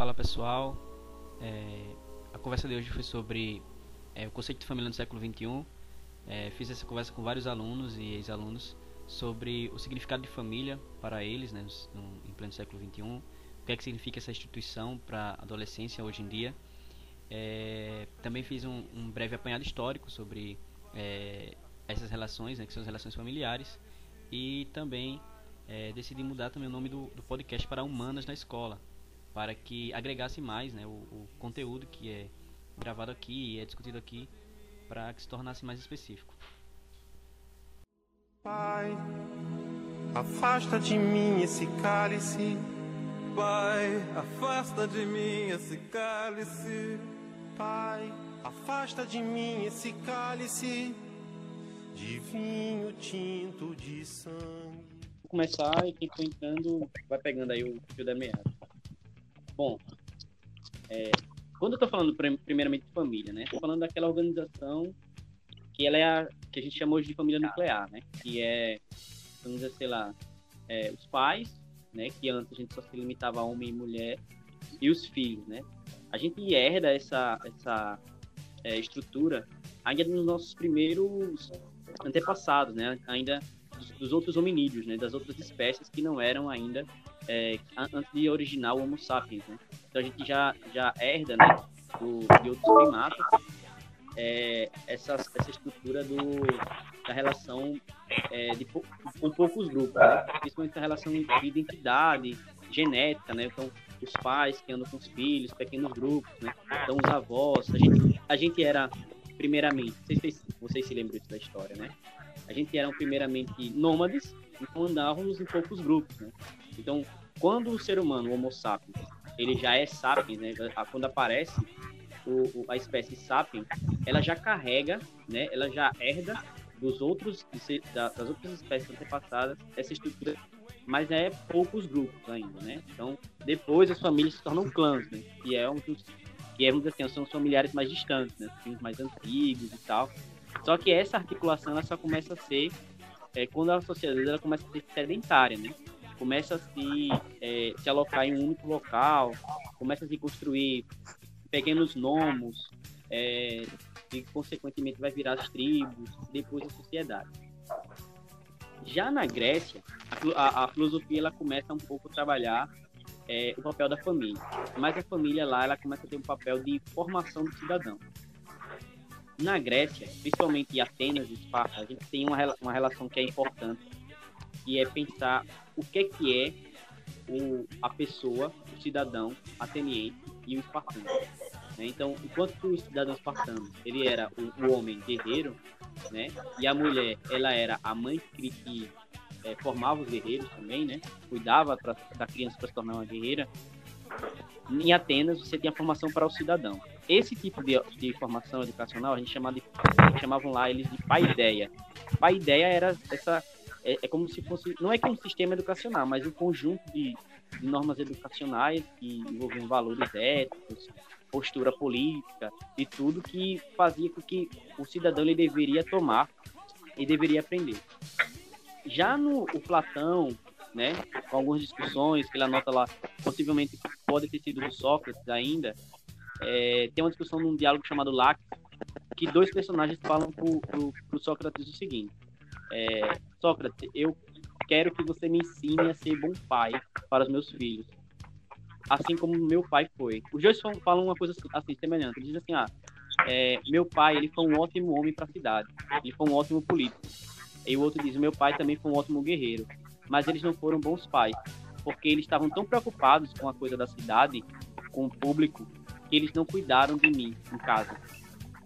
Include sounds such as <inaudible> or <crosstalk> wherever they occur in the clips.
Fala pessoal, é, a conversa de hoje foi sobre é, o conceito de família no século XXI. É, fiz essa conversa com vários alunos e ex-alunos sobre o significado de família para eles né, no, em pleno século XXI, o que é que significa essa instituição para a adolescência hoje em dia. É, também fiz um, um, breve apanhado histórico sobre é, essas relações, né, que são as relações familiares, e também é, decidi mudar também o nome do, do, podcast para Humanas na Escola, para que agregasse mais né, o, o conteúdo que é gravado aqui e é discutido aqui, para que se tornasse mais específico. Pai, afasta de mim esse cálice. Pai, afasta de mim esse cálice. Pai, afasta de mim esse cálice de vinho tinto de sangue. Vou começar e quem for entrando vai pegando aí o fio da meada. Bom, é, quando eu tô falando primeiramente de família, né? Tô falando daquela organização que ela é a que a gente chama hoje de família nuclear, né? Que é, vamos dizer, sei lá, é, os pais, né? Que antes a gente só se limitava a homem e mulher, e os filhos, né? A gente herda essa, essa é, estrutura ainda nos nossos primeiros antepassados, né? Ainda dos, dos, outros hominídeos, né? Das outras espécies que não eram ainda é, antes de original o Homo sapiens, né? Então a gente já já herda, né? Do, de outros primatas é, essa, essa estrutura do, da relação é, de, com poucos grupos, né? principalmente a relação de identidade, genética, né? Então, os pais que andam com os filhos, pequenos grupos, né? Então, os avós. A gente, a gente era, primeiramente, vocês, vocês se lembram disso da história, né? A gente era, primeiramente, nômades, então andávamos em poucos grupos, né? Então, quando o ser humano, o Homo sapiens, ele já é sapiens, né? Quando aparece o, a espécie sapiens, ela já carrega, né? Ela já herda dos outros, das outras espécies antepassadas essa estrutura mas é poucos grupos ainda, né? Então, depois as famílias se tornam clãs, né? Que é um dos, que é, assim, são os familiares mais distantes, né? Os mais antigos e tal. Só que essa articulação ela só começa a ser é, quando a sociedade ela começa a ser sedentária, né? Começa a se, é, se alocar em um único local, começa a se construir pequenos nomos, é, e consequentemente vai virar as tribos, depois a sociedade. Já na Grécia, a, a, a filosofia ela começa um pouco a trabalhar é, o papel da família, mas a família lá ela começa a ter um papel de formação do cidadão. Na Grécia, principalmente em Atenas e Esparta, a gente tem uma, uma relação que é importante, que é pensar o que é que é o, a pessoa, o cidadão ateniense e o espartano. Né? Então, enquanto o cidadão espartano ele era o, o homem guerreiro, né? E a mulher, ela era a mãe que, que é, formava os guerreiros também, né? Cuidava pra, da criança para se tornar uma guerreira. Em Atenas, você tinha formação para o cidadão. Esse tipo de, de formação educacional, a gente, chamava de, chamavam lá eles de paideia. Paideia era essa é, é, como se fosse, não é que um sistema educacional, mas um conjunto de, de normas educacionais que envolviam valores éticos, postura política e tudo que fazia com que o cidadão ele deveria tomar e deveria aprender. Já no o Platão, né, com algumas discussões que ele anota lá, possivelmente pode ter sido do Sócrates ainda, é, tem uma discussão num diálogo chamado Lax, que dois personagens falam para o Sócrates o seguinte: é, Sócrates, eu quero que você me ensine a ser bom pai para os meus filhos assim como meu pai foi. Os dois falam uma coisa assim, semelhante. Eles dizem assim, ah, é, meu pai, ele foi um ótimo homem para a cidade. Ele foi um ótimo político. E o outro diz, meu pai também foi um ótimo guerreiro. Mas eles não foram bons pais, porque eles estavam tão preocupados com a coisa da cidade, com o público, que eles não cuidaram de mim em casa.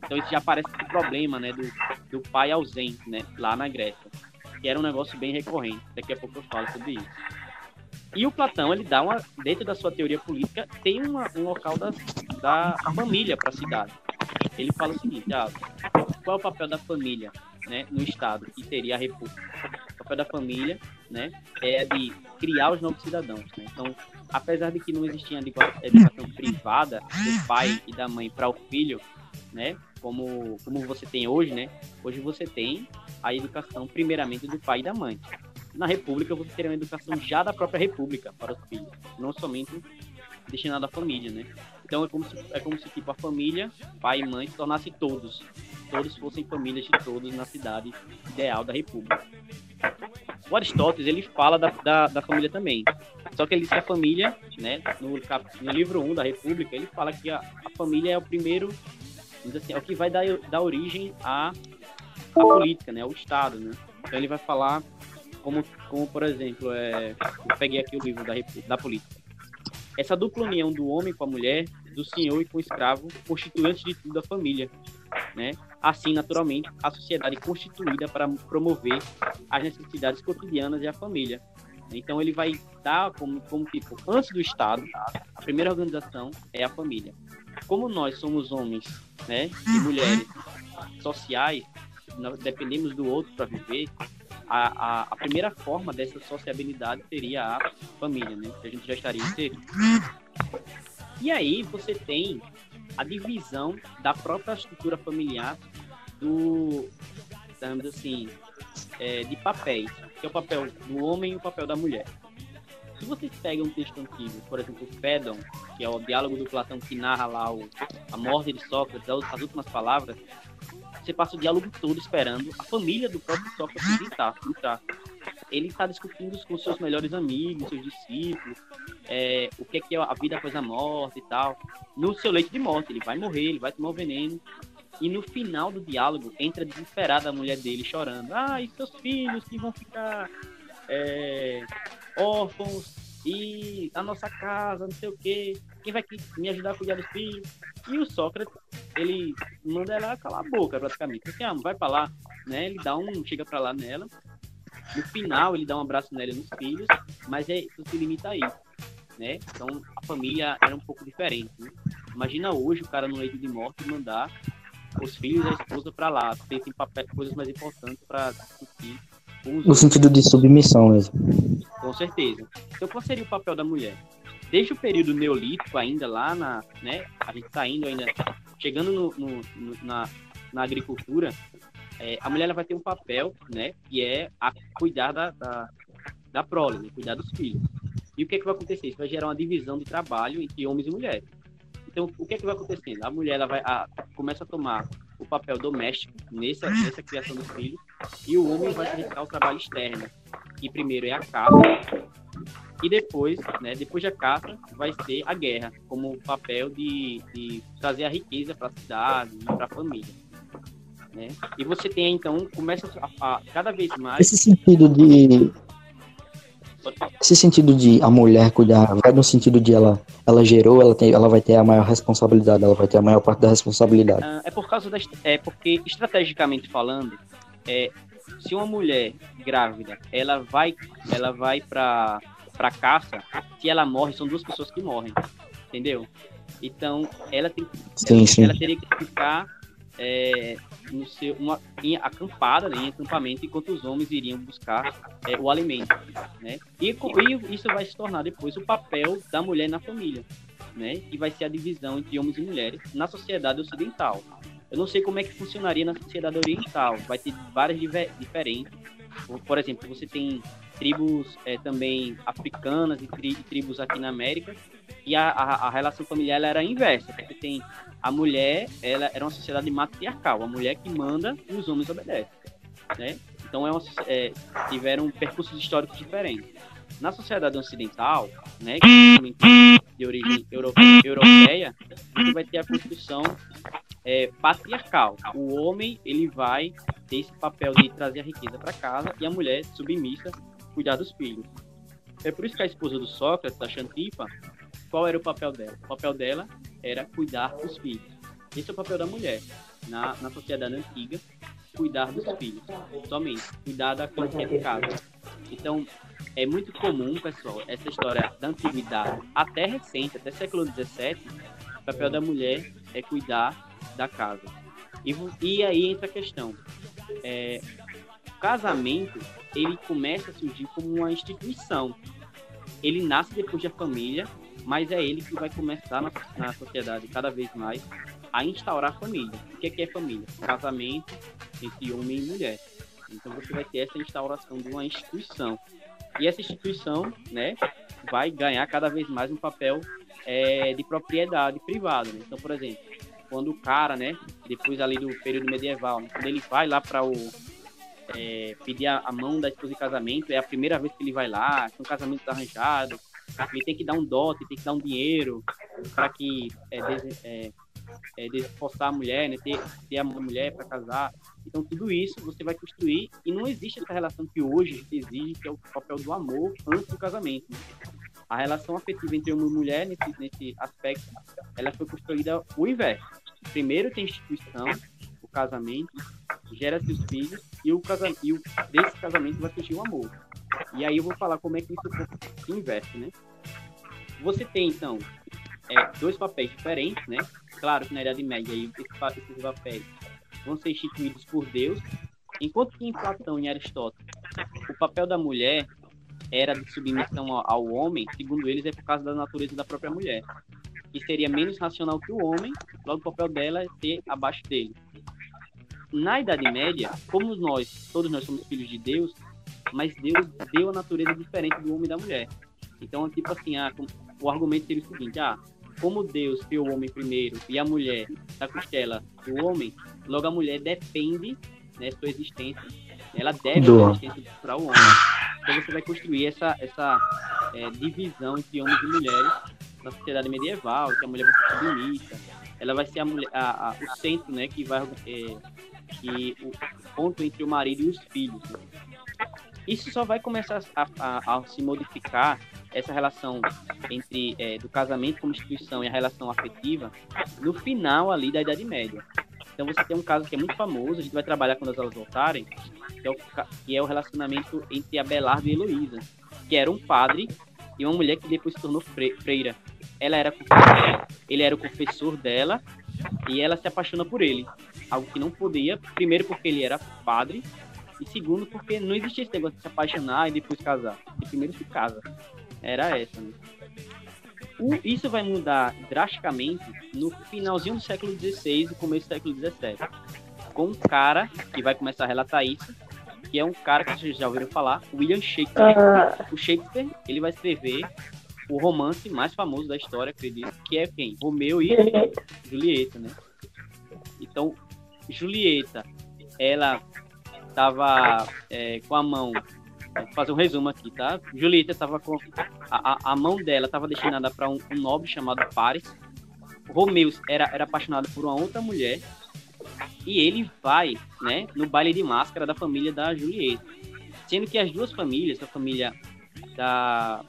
Então isso já parece um problema, né, do, do pai ausente, né, lá na Grécia. Que era um negócio bem recorrente. Daqui a pouco eu falo sobre isso. E o Platão, ele dá uma, dentro da sua teoria política, tem uma, um local da, da família para a cidade. Ele fala o seguinte, ah, qual é o papel da família né, no Estado, que seria a República? O papel da família né, é de criar os novos cidadãos. Né? Então, apesar de que não existia educação privada do pai e da mãe para o filho, né, como, como você tem hoje, né, hoje você tem a educação primeiramente do pai e da mãe na República você teria uma educação já da própria República para os filhos, não somente destinado à família, né? Então é como se, é como se tipo, a família, pai e mãe, se tornasse todos. Todos fossem famílias de todos na cidade ideal da República. O Aristóteles, ele fala da, da, da família também. Só que ele diz que a família, né, no, no livro 1 da República, ele fala que a, a família é o primeiro, assim, é o que vai dar, dar origem à, à política, né, ao Estado, né? Então ele vai falar como, como por exemplo, é, eu peguei aqui o livro da, da política. Essa dupla união do homem com a mulher, do senhor e com o escravo, constitui antes de tudo a família, né? Assim, naturalmente, a sociedade constituída para promover as necessidades cotidianas e a família. Então, ele vai dar como, como tipo, antes do Estado, a primeira organização é a família. Como nós somos homens né, e mulheres sociais, nós dependemos do outro para viver, a, a, a, primeira forma dessa sociabilidade seria a família, né? Que a gente já estaria inserido. E aí você tem a divisão da própria estrutura familiar do, digamos assim, é, de papéis, que é o papel do homem e o papel da mulher. Se vocês pegam um texto antigo, por exemplo, o Fédon, que é o diálogo do Platão que narra lá o, a morte de Sócrates, as últimas palavras, você passa o diálogo todo esperando a família do próprio Sócrates entrar. entrar. Ele está discutindo com seus melhores amigos, seus discípulos, é, o que é, que é a vida após a morte e tal. No seu leito de morte, ele vai morrer, ele vai tomar o veneno. E no final do diálogo, entra desesperada a mulher dele chorando. Ah, e seus filhos que vão ficar é, órfãos e a nossa casa, não sei o quê. Quem vai me ajudar a cuidar dos filhos? E o Sócrates, ele manda ela calar a boca, praticamente. Assim, ah, vai pra lá, né? Ele dá um, chega pra lá nela. No final, ele dá um abraço nela e nos filhos, mas é, isso se limita aí, né? Então, a família era um pouco diferente, né? Imagina hoje o cara no leito de morte mandar os filhos e a esposa para lá, ter papel, coisas mais importantes para discutir. No sentido de submissão mesmo. Com certeza. Então, qual seria o papel da mulher? desde o período neolítico ainda lá na, né, a gente está indo ainda, chegando no, no, no, na, na agricultura, é, a mulher ela vai ter um papel, né, que é a cuidar da, da, da prole, né, cuidar dos filhos. E o que, é que vai acontecer? Isso vai gerar uma divisão de trabalho entre homens e mulheres. Então, o que é que vai acontecendo? A mulher ela vai, a, começa a tomar o papel doméstico nessa, nessa criação dos filhos e o homem vai dedicar ao trabalho externo, que primeiro é a casa, e depois, né, depois da caça, vai ser a guerra, como papel de, de trazer a riqueza para a cidade e para a família. Né? E você tem, então, começa a, a, cada vez mais... Esse sentido de... Esse sentido de a mulher cuidar, vai no sentido de ela, ela gerou, ela, tem, ela vai ter a maior responsabilidade, ela vai ter a maior parte da responsabilidade. Ah, é por causa da, é porque estrategicamente falando, é, se uma mulher grávida, ela vai, ela vai para para caça, se ela morre, são duas pessoas que morrem, entendeu? Então, ela tem sim, ela, sim. ela teria que ficar é, no seu, uma, em acampada, né, em acampamento, enquanto os homens iriam buscar é, o alimento, né? E, e, isso vai se tornar depois o papel da mulher na família, né? Que vai ser a divisão entre homens e mulheres na sociedade ocidental. Eu não sei como é que funcionaria na sociedade oriental. Vai ter várias diferentes. Por exemplo, você tem tribos é, também africanas e, tri, tribos aqui na América, e a, a, a relação familiar era inversa, porque tem a mulher, ela era uma sociedade matriarcal, a mulher que manda e os homens obedecem, né? Então é uma, é, tiveram percursos históricos diferentes. Na sociedade ocidental, né, que de origem europeia, você vai ter a construção é, patriarcal. O homem ele vai ter esse papel de trazer a riqueza para casa e a mulher submissa cuidar dos filhos. É por isso que a esposa do Sócrates, a Xantipa, qual era o papel dela? O papel dela era cuidar dos filhos. Esse é o papel da mulher na, na sociedade antiga, cuidar dos filhos, somente, cuidar da qualquer de casa. Então, é muito comum, pessoal, essa história da antiguidade até recente, até século XVII, o papel da mulher é cuidar da casa. E, e aí entra a questão. É, o casamento ele começa a surgir como uma instituição. Ele nasce depois da família, mas é ele que vai começar na, na sociedade cada vez mais a instaurar a família. O que é, que é família? Casamento entre homem e mulher. Então você vai ter essa instauração de uma instituição. E essa instituição, né, vai ganhar cada vez mais um papel é, de propriedade privada. Né? Então, por exemplo, quando o cara, né, depois ali do período medieval, né, quando ele vai lá para o é, pedir a, mão da esposa em casamento, é a primeira vez que ele vai lá, são casamentos arranjados, ele tem que dar um dote, tem que dar um dinheiro para que é, des, é, é, despostar a mulher, né, ter, ter a mulher para casar. Então, tudo isso você vai construir e não existe essa relação que hoje exige, que é o papel do amor antes do casamento. Né? A relação afetiva entre homem e mulher, nesse, nesse aspecto, ela foi construída o inverso. Primeiro tem instituição, o casamento, gera seus filhos e o casamento, e desse casamento vai surgir o amor. E aí eu vou falar como é que isso se inverte, né? Você tem, então, é, dois papéis diferentes, né? Claro que na Idade Média aí, esses papéis vão ser instituídos por Deus, enquanto que em Platão e Aristóteles o papel da mulher era de submissão ao homem, segundo eles, é por causa da natureza da própria mulher, que seria menos racional que o homem, logo o papel dela é ser abaixo dele. Na Idade Média, como nós, todos nós somos filhos de Deus, mas Deus deu a natureza diferente do homem e da mulher. Então, tipo assim, ah, o argumento seria o seguinte, ah, como Deus criou o homem primeiro e a mulher da costela do homem, logo a mulher depende, né, sua existência, ela deve Do- a existência para o homem. Então você vai construir essa, essa é, divisão entre homens e mulheres na sociedade medieval, que a mulher vai ser submissa, ela vai ser a mulher, a- a- o centro, né, que vai é, que o ponto entre o marido e os filhos. né? Isso só vai começar a, a- a se modificar essa relação entre é, do casamento como instituição e a relação afetiva no final ali da Idade Média. Então você tem um caso que é muito famoso, a gente vai trabalhar quando as aulas voltarem, que é o, que é o relacionamento entre Abelardo e Heloísa, que era um padre e uma mulher que depois se tornou fre- freira. Ela era ele era o confessor dela e ela se apaixona por ele, algo que não podia, primeiro porque ele era padre e segundo porque não existia esse negócio de se apaixonar e depois casar. E primeiro se casa. Era essa, né? O- isso vai mudar drasticamente no finalzinho do século XVI e começo do século XVII. Com um cara que vai começar a relatar isso, que é um cara que vocês já ouviram falar, William Shakespeare. O Shakespeare, ele vai escrever o romance mais famoso da história, acredito, que é quem? Romeu e Julieta, né? Então, Julieta, ela tava é, com a mão. Vou fazer um resumo aqui, tá? Julieta estava com. A, a, a mão dela estava destinada para um, um nobre chamado Paris. Romeu era, era apaixonado por uma outra mulher. E ele vai, né, no baile de máscara da família da Julieta. Sendo que as duas famílias, a família da,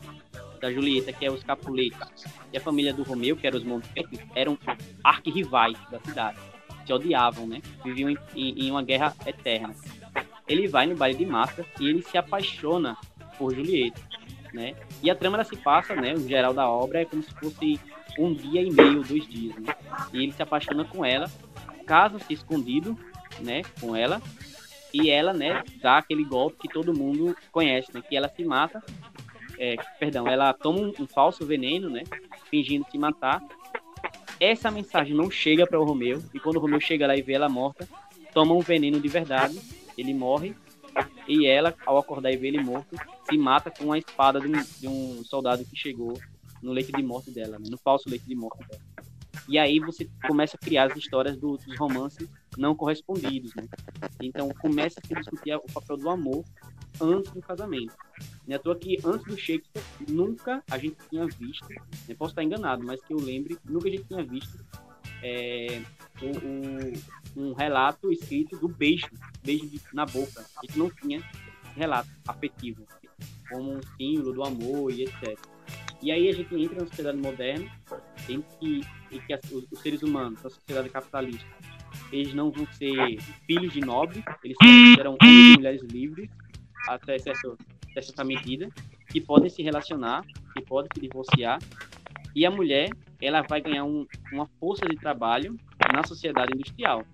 da Julieta, que é os Capuletos, e a família do Romeu, que eram os Montecchi, eram arquirrivais da cidade. Se odiavam, né? Viviam em, em, em uma guerra eterna. Ele vai no baile de máscara e ele se apaixona por Julieta, né? E a trama se passa, né? O geral da obra é como se fosse um dia e meio, dois dias, né? E ele se apaixona com ela, casa-se escondido, né? Com ela e ela, né? Dá aquele golpe que todo mundo conhece, né? Que ela se mata, é, perdão, ela toma um, um falso veneno, né? Fingindo se matar. Essa mensagem não chega para o Romeu e quando o Romeu chega lá e vê ela morta, toma um veneno de verdade, ele morre e ela, ao acordar e ver ele morto, se mata com a espada de um, de um soldado que chegou no leito de morte dela, né? no falso leito de morte dela. E aí você começa a criar as histórias do- dos romances não correspondidos, né? Então começa a discutir o papel do amor antes do casamento. É à toa que antes do Shakespeare, nunca a gente tinha visto, eu posso estar enganado, mas que eu lembre, nunca a gente tinha visto é, o- um relato escrito do beijo, beijo de- na boca. A gente não tinha relato afetivo, como um símbolo do amor e etc. E aí a gente entra na sociedade moderna, em que, em que os, os seres humanos, na sociedade capitalista, eles não vão ser filhos de nobres, eles serão homens e mulheres livres, até certo, até certa medida, que podem se relacionar, que podem se divorciar, e a mulher, ela vai ganhar um- uma força de trabalho na sociedade industrial.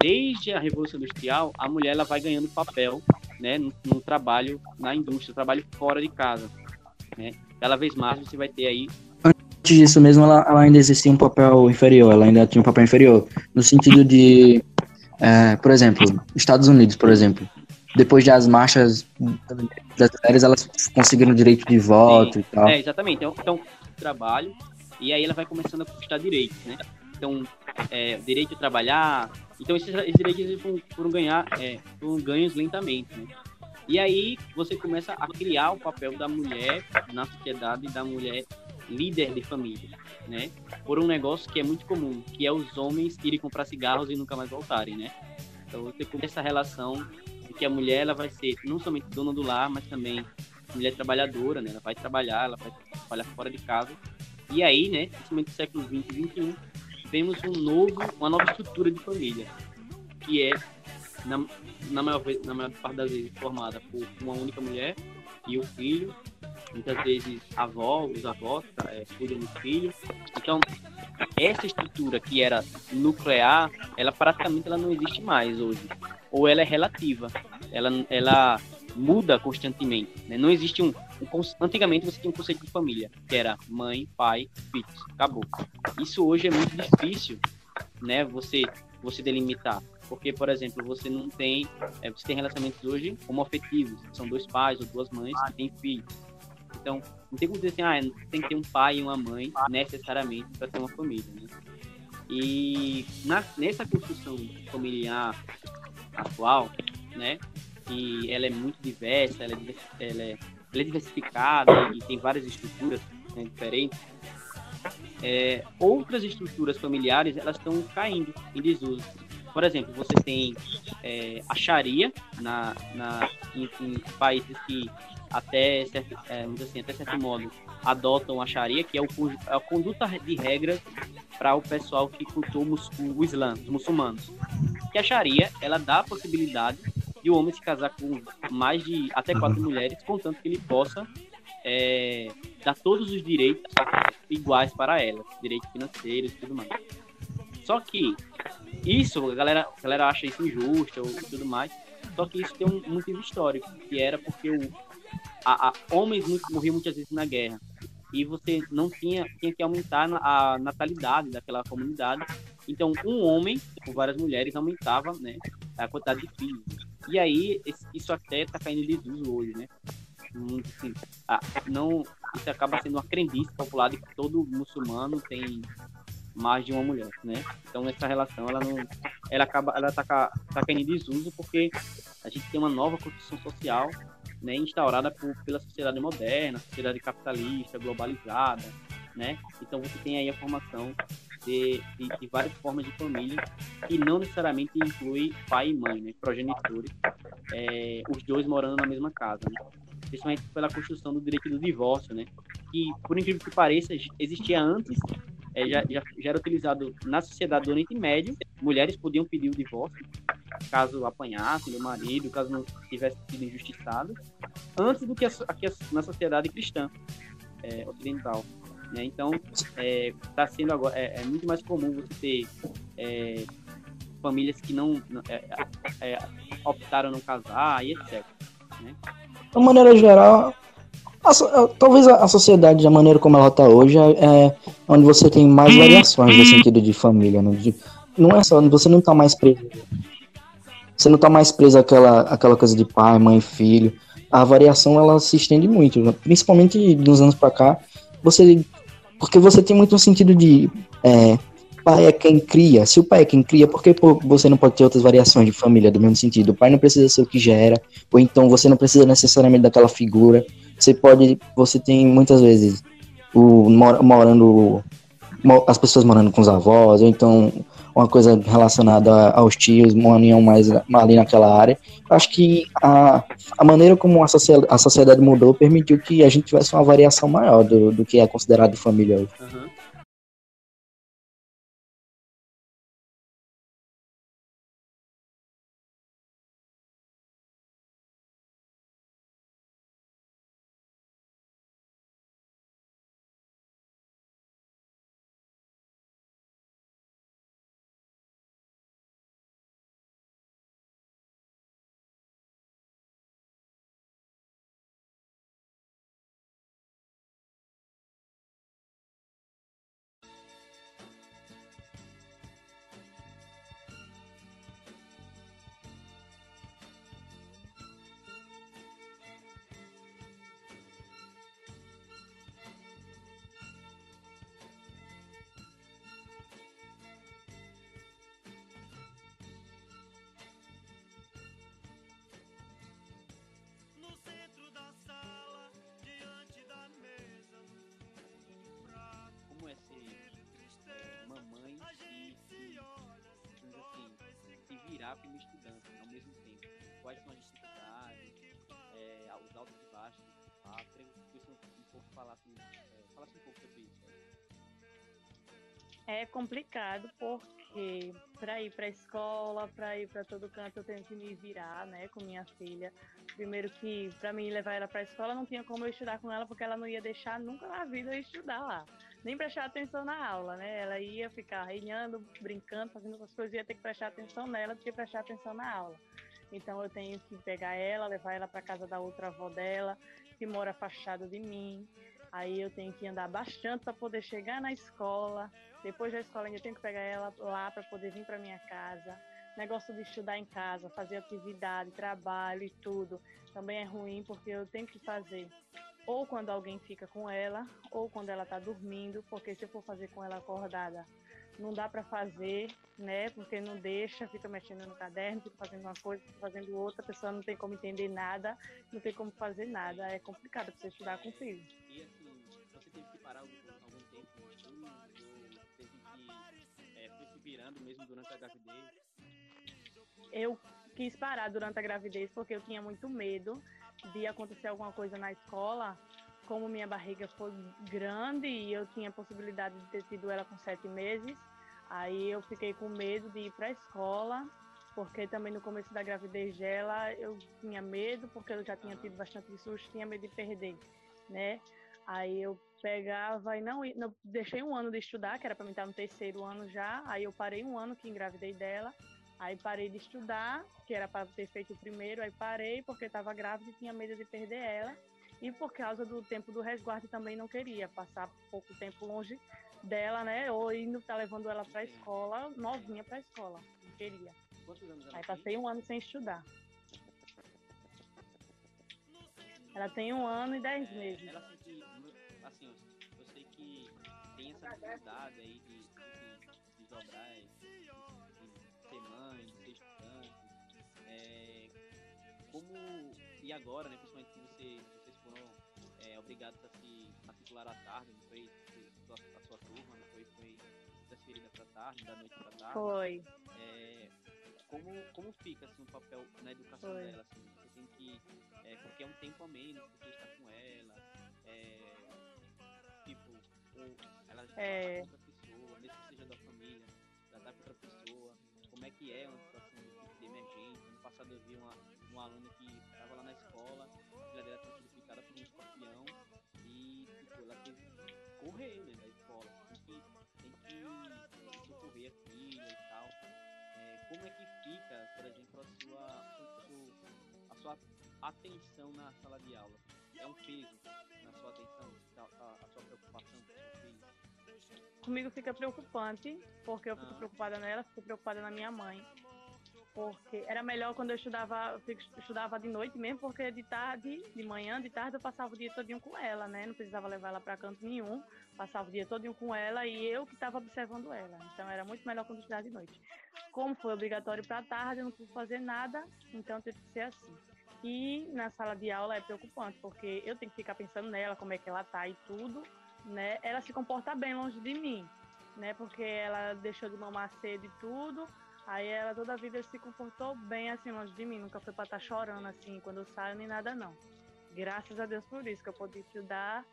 Desde a Revolução Industrial, a mulher ela vai ganhando papel né, no, no trabalho na indústria, trabalho fora de casa. Né? Cada vez mais você vai ter aí Antes disso mesmo, ela, ela ainda existia um papel inferior, ela ainda tinha um papel inferior, no sentido de, é, por exemplo, Estados Unidos, por exemplo, depois de as marchas das mulheres, elas conseguiram direito de voto Sim. e tal. É, exatamente. Então, então, trabalho, e aí ela vai começando a conquistar direitos, né? Então, é, direito de trabalhar. Então, esses, esses direitos foram, foram ganhar, é, foram ganhos lentamente, né? E aí você começa a criar o papel da mulher na sociedade, da mulher líder de família, né? Por um negócio que é muito comum, que é os homens irem comprar cigarros e nunca mais voltarem, né? Então você começa essa relação de que a mulher ela vai ser não somente dona do lar, mas também mulher trabalhadora, né? Ela vai trabalhar, ela vai trabalhar fora de casa. E aí, né, principalmente no século 20 e 21, vemos um novo, uma nova estrutura de família, que é na, na, maior, na maior parte das vezes formada por uma única mulher e o filho, muitas vezes avó, os avós é, cuidam do filho. Então, essa estrutura que era nuclear, ela praticamente ela não existe mais hoje, ou ela é relativa, ela, ela muda constantemente. Né? Não existe um, um Antigamente você tinha um conceito de família, que era mãe, pai, filhos, acabou. Isso hoje é muito difícil, né? Você você delimitar, porque por exemplo você não tem é, você tem relacionamentos hoje homoafetivos, que são dois pais ou duas mães que têm filhos. Então não tem como dizer assim, ah, tem que ter um pai e uma mãe necessariamente para ter uma família, né? E na, nessa construção familiar atual, né? E ela é muito diversa, ela é, ela é, ela é diversificada e tem várias estruturas né, diferentes. É, outras estruturas familiares elas estão caindo em desuso. Por exemplo, você tem é, a Sharia na, na, em, em países que até certo, é, assim, até certo modo adotam a Sharia, que é, o, é a conduta de regras para o pessoal que cultua o, Islã, os muçulmanos. Que a Sharia ela dá a possibilidade de o homem se casar com mais de até quatro mulheres, contanto que ele possa é, dar todos os direitos iguais para elas, direitos financeiros e tudo mais. Só que isso, a galera, a galera acha isso injusto ou tudo mais, só que isso tem um motivo histórico, que era porque o, a, a- homens morriam muitas vezes na guerra, e você não tinha, tinha que aumentar a natalidade daquela comunidade, então um homem com várias mulheres aumentava né, a quantidade de filhos. E aí, isso até está caindo em desuso hoje, né? Hum, assim, não, isso acaba sendo uma crendice popular de que todo muçulmano tem mais de uma mulher, né? Então essa relação ela não, ela acaba, ela tá, tá caindo em desuso porque a gente tem uma nova construção social, né, instaurada por, pela sociedade moderna, sociedade capitalista, globalizada, né? Então você tem aí a formação de, de, de várias formas de família que não necessariamente inclui pai e mãe, né? Progenitores, é, os dois morando na mesma casa, né? Principalmente pela construção do direito do divórcio, né? Que, por incrível que pareça, existia antes é, já, já, já era utilizado na sociedade do Oriente Médio. Mulheres podiam pedir o divórcio caso apanhassem do marido, caso não tivesse sido injustiçado, antes do que, a, aqui a- na sociedade cristã é, ocidental. Né? Então, está sendo agora é, é muito mais comum você ter é, famílias que não é, é, optaram não casar e etc. De uma maneira geral, a talvez a, a sociedade, da maneira como ela está hoje, é, é onde você tem mais variações no sentido de família. né? De- não é só, você não tá mais preso. Você não tá mais preso àquela, àquela coisa de pai, mãe, filho. A variação ela se estende muito, principalmente nos anos pra cá. Você, porque você tem muito um sentido de é, pai é quem cria. Se o pai é quem cria, por que você não pode ter outras variações de família do mesmo sentido? O pai não precisa ser o que gera, ou então você não precisa necessariamente daquela figura. Você pode, você tem muitas vezes o mor- morando mo- as pessoas morando com os avós, ou então uma coisa relacionada aos tios, morando mais ali naquela área. Acho que a, a maneira como a, socie- a sociedade mudou permitiu que a gente tivesse uma variação maior do, do que é considerado família hoje. Aham. Trabalhar como estudante ao mesmo tempo? Quais são as dificuldades, é, os altos e baixos? Ah, queria que você um pouco falasse, é, falasse um pouco sobre isso. Né? É complicado porque para ir para a escola, para ir para todo canto, eu tenho que me virar, né, com minha filha. Primeiro que para mim levar ela para a escola não tinha como eu estudar com ela porque ela não ia deixar nunca na vida eu estudar lá, nem prestar atenção na aula, né? Ela ia ficar reinando, brincando, fazendo outras coisas, ia ter que prestar atenção nela do que prestar atenção na aula. Então eu tenho que pegar ela, levar ela para casa da outra avó dela, que mora afastada de mim. Aí eu tenho que andar bastante para poder chegar na escola. Depois da escola ainda tenho que pegar ela lá para poder vir para minha casa. Negócio de estudar em casa, fazer atividade, trabalho e tudo, também é ruim porque eu tenho que fazer ou quando alguém fica com ela, ou quando ela está dormindo, porque se eu for fazer com ela acordada, não dá para fazer, né? Porque não deixa, fica mexendo no caderno, fica fazendo uma coisa, fica fazendo outra, a pessoa não tem como entender nada, não tem como fazer nada. É complicado você estudar com filho. E assim, você teve que parar algum, algum tempo no estudo, ou teve que é, foi se virando mesmo durante a gravidez? Eu quis parar durante a gravidez porque eu tinha muito medo de acontecer alguma coisa na escola como minha barriga foi grande e eu tinha a possibilidade de ter tido ela com sete meses, aí eu fiquei com medo de ir para a escola, porque também no começo da gravidez dela eu tinha medo, porque eu já tinha tido bastante susto, tinha medo de perder, né? Aí eu pegava e não, não deixei um ano de estudar, que era para mim estar no terceiro ano já, aí eu parei um ano que engravidei dela. Aí parei de estudar, que era para ter feito o primeiro, aí parei porque estava grávida e tinha medo de perder ela e por causa do tempo do resguardo também não queria passar pouco tempo longe dela, né? Ou indo tá levando ela para a escola, novinha para a escola, não queria. Aí passei um ano sem estudar. Ela tem um ano e dez É, meses. ela sempre, assim, eu sei que tem essa dificuldade aí de, de, de dobrar, como, e agora, né, principalmente que você, vocês foram é, obrigados a se matricular à tarde, não foi? A sua, a sua turma, não foi? Foi transferida para tarde, da noite para tarde. Foi. É, como, como fica assim, o papel na educação Foi. dela? Assim? Você tem que. É, porque é um tempo a menos que você está com ela. É, tipo, ou ela já É. tá com outra pessoa, mesmo que seja da família, já tá com outra pessoa. Como é que é uma situação de, de emergência? No passado eu vi uma, uma aluna que estava lá na escola, a filha dela sido picada por um escorpião e tipo, ela teve que correr né, da escola. Tem que, tem que socorrer a filha e tal. É, como é que fica, por exemplo, a sua, a sua, a sua atenção na sala de aula? É um peso na sua atenção, a, a- a sua preocupação com o seu filho? Comigo fica preocupante, porque eu fico Ah. preocupada nela, fico preocupada na minha mãe. Porque era melhor quando eu estudava, eu estudava de noite mesmo, porque de tarde, de manhã, de tarde eu passava o dia todinho com ela, né? Não precisava levar ela para canto nenhum, passava o dia todinho com ela e eu que estava observando ela. Então era muito melhor quando eu estudava de noite. Como foi obrigatório para tarde, eu não pude fazer nada, então teve que ser assim. E na sala de aula é preocupante, porque eu tenho que ficar pensando nela, como é que ela tá e tudo, né? Ela se comporta bem longe de mim, né? Porque ela deixou de mamar cedo e tudo. Aí ela toda a vida se comportou bem assim longe de mim, nunca foi pra estar chorando assim quando eu saio nem nada não. Graças a Deus por isso que eu pude estudar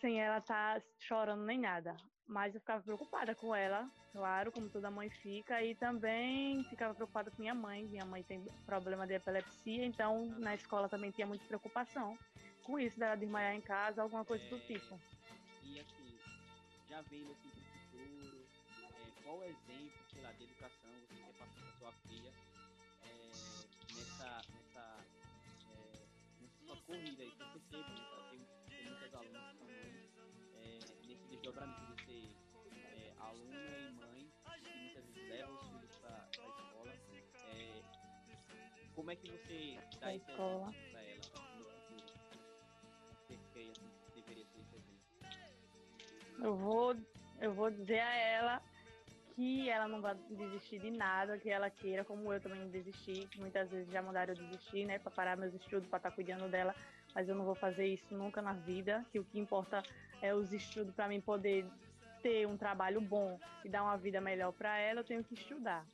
sem ela estar chorando nem nada. Mas eu ficava preocupada com ela, claro, como toda mãe fica, e também ficava preocupada com minha mãe. Minha mãe tem problema de epilepsia, então na escola também tinha muita preocupação com isso, dela desmaiar em casa, alguma coisa do tipo. Já vendo assim pro futuro, é, qual o exemplo, sei lá, de educação você quer passar para sua filha é, nessa, nessa, é, nessa corrida aí, que eu percebo, né, tem, tem muitas alunas que estão hoje, é, nesse desdobramento de ser é, aluna e mãe, que muitas vezes levam os filhos para a escola. É, como é que você dá esse exemplo Eu vou, eu vou dizer a ela que ela não vai desistir de nada que ela queira, como eu também desisti. Muitas vezes já mandaram eu desistir, né, para parar meus estudos, para estar cuidando dela, mas eu não vou fazer isso nunca na vida. Que o que importa é os estudos para mim poder ter um trabalho bom e dar uma vida melhor para ela. Eu tenho que estudar.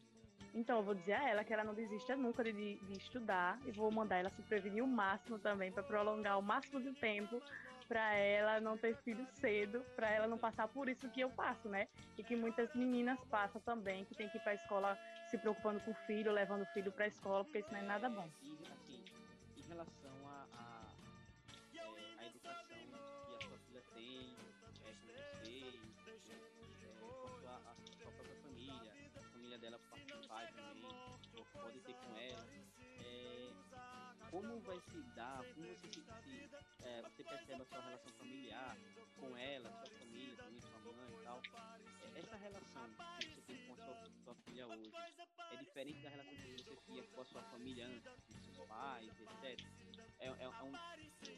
Então eu vou dizer a ela que ela não desista nunca de, de estudar e vou mandar ela se prevenir o máximo também para prolongar o máximo de tempo para ela não ter filho cedo, para ela não passar por isso que eu passo, né? E que muitas meninas passam também, que tem que ir para a escola se preocupando com o filho, levando o filho para a escola, porque isso não é nada bom. E assim, em relação a, a, é, a educação que a sua filha tem é, com você, é, com a a sua própria família, a família dela pai também, ou pode ter com ela. É, como vai se dar, como você se, se é, você percebe a sua relação familiar com ela, sua família, também sua mãe e tal. É, essa relação que você tem com a sua, sua filha hoje é diferente da relação que você tinha com a sua família antes, com seus pais, etc. É, é, é um,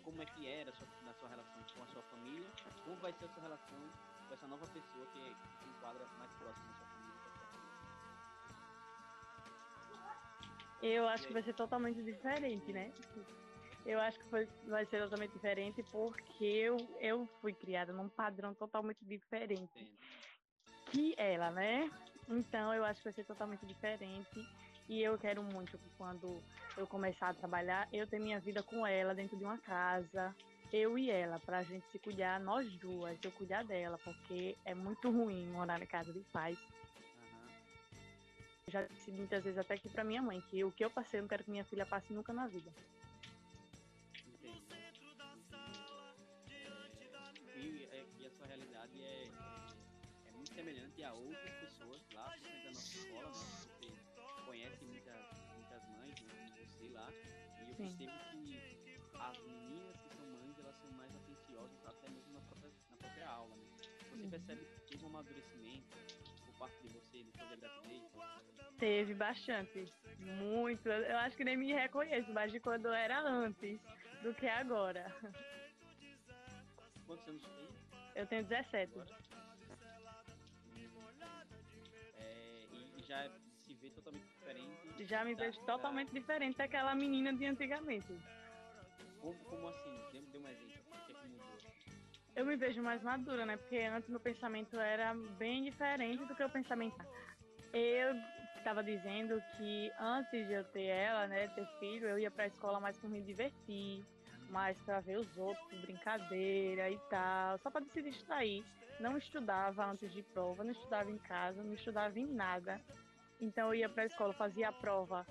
como é que era a sua, na sua relação com a sua família? Como vai ser a sua relação com essa nova pessoa que, que se enquadra mais próxima da sua família? da sua família? Eu acho que vai ser totalmente diferente, né? Eu acho que foi, vai ser totalmente diferente porque eu, eu fui criada num padrão totalmente diferente Entendo. que ela, né? Então eu acho que vai ser totalmente diferente. E eu quero muito que quando eu começar a trabalhar, eu ter minha vida com ela dentro de uma casa, eu e ela, pra gente se cuidar, nós duas, eu cuidar dela, porque é muito ruim morar na casa de pais. Aham. Já disse muitas vezes até aqui pra minha mãe, que o que eu passei, eu não quero que minha filha passe nunca na vida. Semelhante a outras pessoas lá dentro da nossa escola, né? Você conhece muitas, muitas mães, né, você lá, e eu percebo que as meninas que são mães, elas são mais atenciosas até mesmo na própria, na própria aula, né? Você Uhum. percebe que teve um amadurecimento por parte de você depois da gravidez? Teve bastante, muito. Eu acho que nem me reconheço mais de quando eu era antes do que agora. Quantos anos tem Eu tenho 17. agora? Já se vê totalmente diferente. Já me vejo da- totalmente diferente daquela menina de antigamente. Como, como assim? Dê, dê um exemplo. O que é que mudou? Eu me vejo mais madura, né? Porque antes meu pensamento era bem diferente do que o pensamento. Eu estava dizendo que antes de eu ter ela, né, ter filho, eu ia pra escola mais para me divertir, mais para ver os outros, brincadeira e tal, só para se distrair. Não estudava antes de prova, não estudava em casa, não estudava em nada. Então eu ia pra escola, fazia a prova,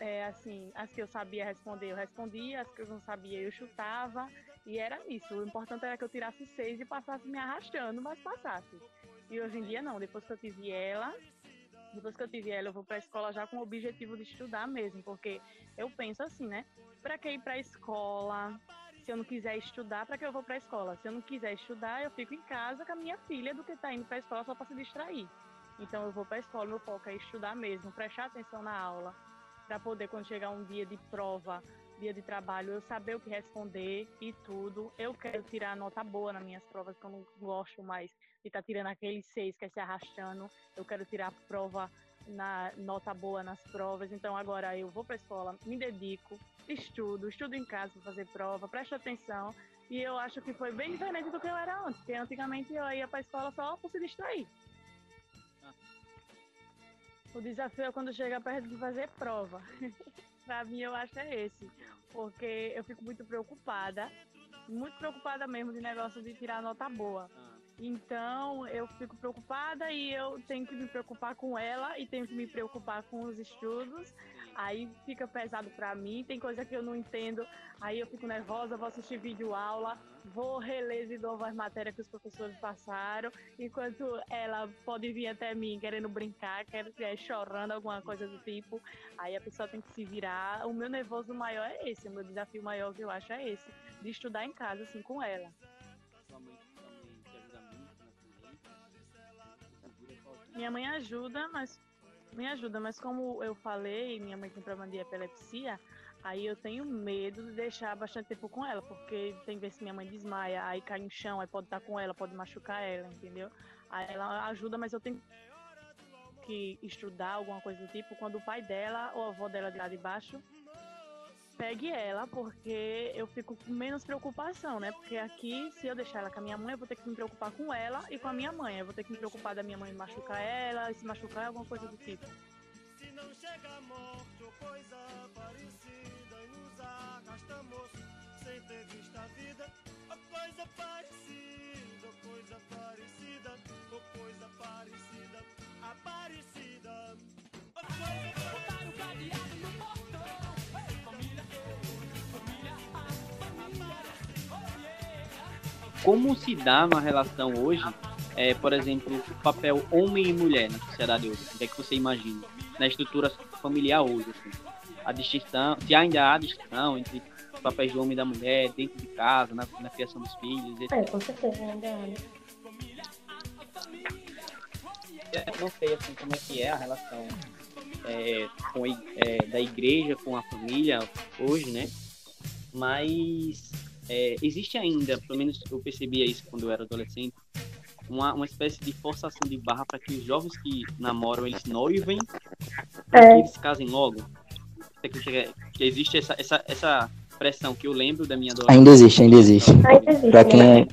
é, assim, as que eu sabia responder, eu respondia, as que eu não sabia, eu chutava. E era isso. O importante era que eu tirasse seis e passasse me arrastando, mas passasse. E hoje em dia não. Depois que eu tive ela, depois que eu tive ela, eu vou pra escola já com o objetivo de estudar mesmo. Porque eu penso assim, né? Pra que ir pra escola? Se eu não quiser estudar, pra que eu vou pra escola? Se eu não quiser estudar, eu fico em casa com a minha filha do que tá indo pra escola só pra se distrair. Então eu vou pra escola, meu foco é estudar mesmo, prestar atenção na aula, pra poder quando chegar um dia de prova, dia de trabalho, eu saber o que responder e tudo. Eu quero tirar nota boa nas minhas provas, que eu não gosto mais de estar tirando aqueles seis que é se arrastando. Eu quero tirar prova na nota boa nas provas. Então agora eu vou para a escola, me dedico, estudo, estudo em casa para fazer prova, presto atenção. E eu acho que foi bem diferente do que eu era antes, porque antigamente eu ia para a escola só por se distrair. Ah. O desafio é quando chega perto de fazer prova. <laughs> Pra mim, eu acho é esse. Porque eu fico muito preocupada, muito preocupada mesmo de negócio de tirar nota boa. Ah, Então, eu fico preocupada e eu tenho que me preocupar com ela e tenho que me preocupar com os estudos. Aí fica pesado pra mim, tem coisa que eu não entendo, aí eu fico nervosa, vou assistir vídeo aula, vou reler de novo as matérias que os professores passaram, enquanto ela pode vir até mim querendo brincar, quer, é, chorando, alguma coisa do tipo. Aí a pessoa tem que se virar. O meu nervoso maior é esse, o meu desafio maior que eu acho é esse, de estudar em casa, assim, com ela. Minha mãe ajuda, mas me ajuda, mas como eu falei, minha mãe tem problema de epilepsia, aí eu tenho medo de deixar bastante tempo com ela, porque tem vezes que minha mãe desmaia, aí cai no chão, aí pode estar com ela, pode machucar ela, entendeu? Aí ela ajuda, mas eu tenho que estudar alguma coisa do tipo quando o pai dela ou a avó dela de lá de baixo pegue ela, porque eu fico com menos preocupação, né? Porque aqui, se eu deixar ela com a minha mãe, eu vou ter que me preocupar com ela e com a minha mãe. Eu vou ter que me preocupar da minha mãe machucar ela, se machucar alguma coisa do tipo. Se não chega morte ou coisa parecida e nos arrastamos sem ter visto a vida, ou coisa parecida, ou coisa parecida, ou coisa parecida, aparecida. Ou coisa parecida. Como se dá uma relação hoje, é, por exemplo, o papel homem e mulher na sociedade hoje? O que é que você imagina? Na estrutura familiar hoje, assim. A distinção, se ainda há distinção entre os papéis do homem e da mulher dentro de casa, na, na criação dos filhos, etc. É, com certeza, ainda há, né? Eu não sei assim como é que é a relação é, com é, da igreja com a família hoje, né? Mas é, existe ainda, pelo menos eu percebia isso quando eu era adolescente, uma, uma espécie de forçação de barra para que os jovens que namoram eles noivem, para É. que eles casem logo. Que, que existe essa, essa, essa pressão que eu lembro da minha adolescência. Ainda existe, ainda existe. Né? quem é,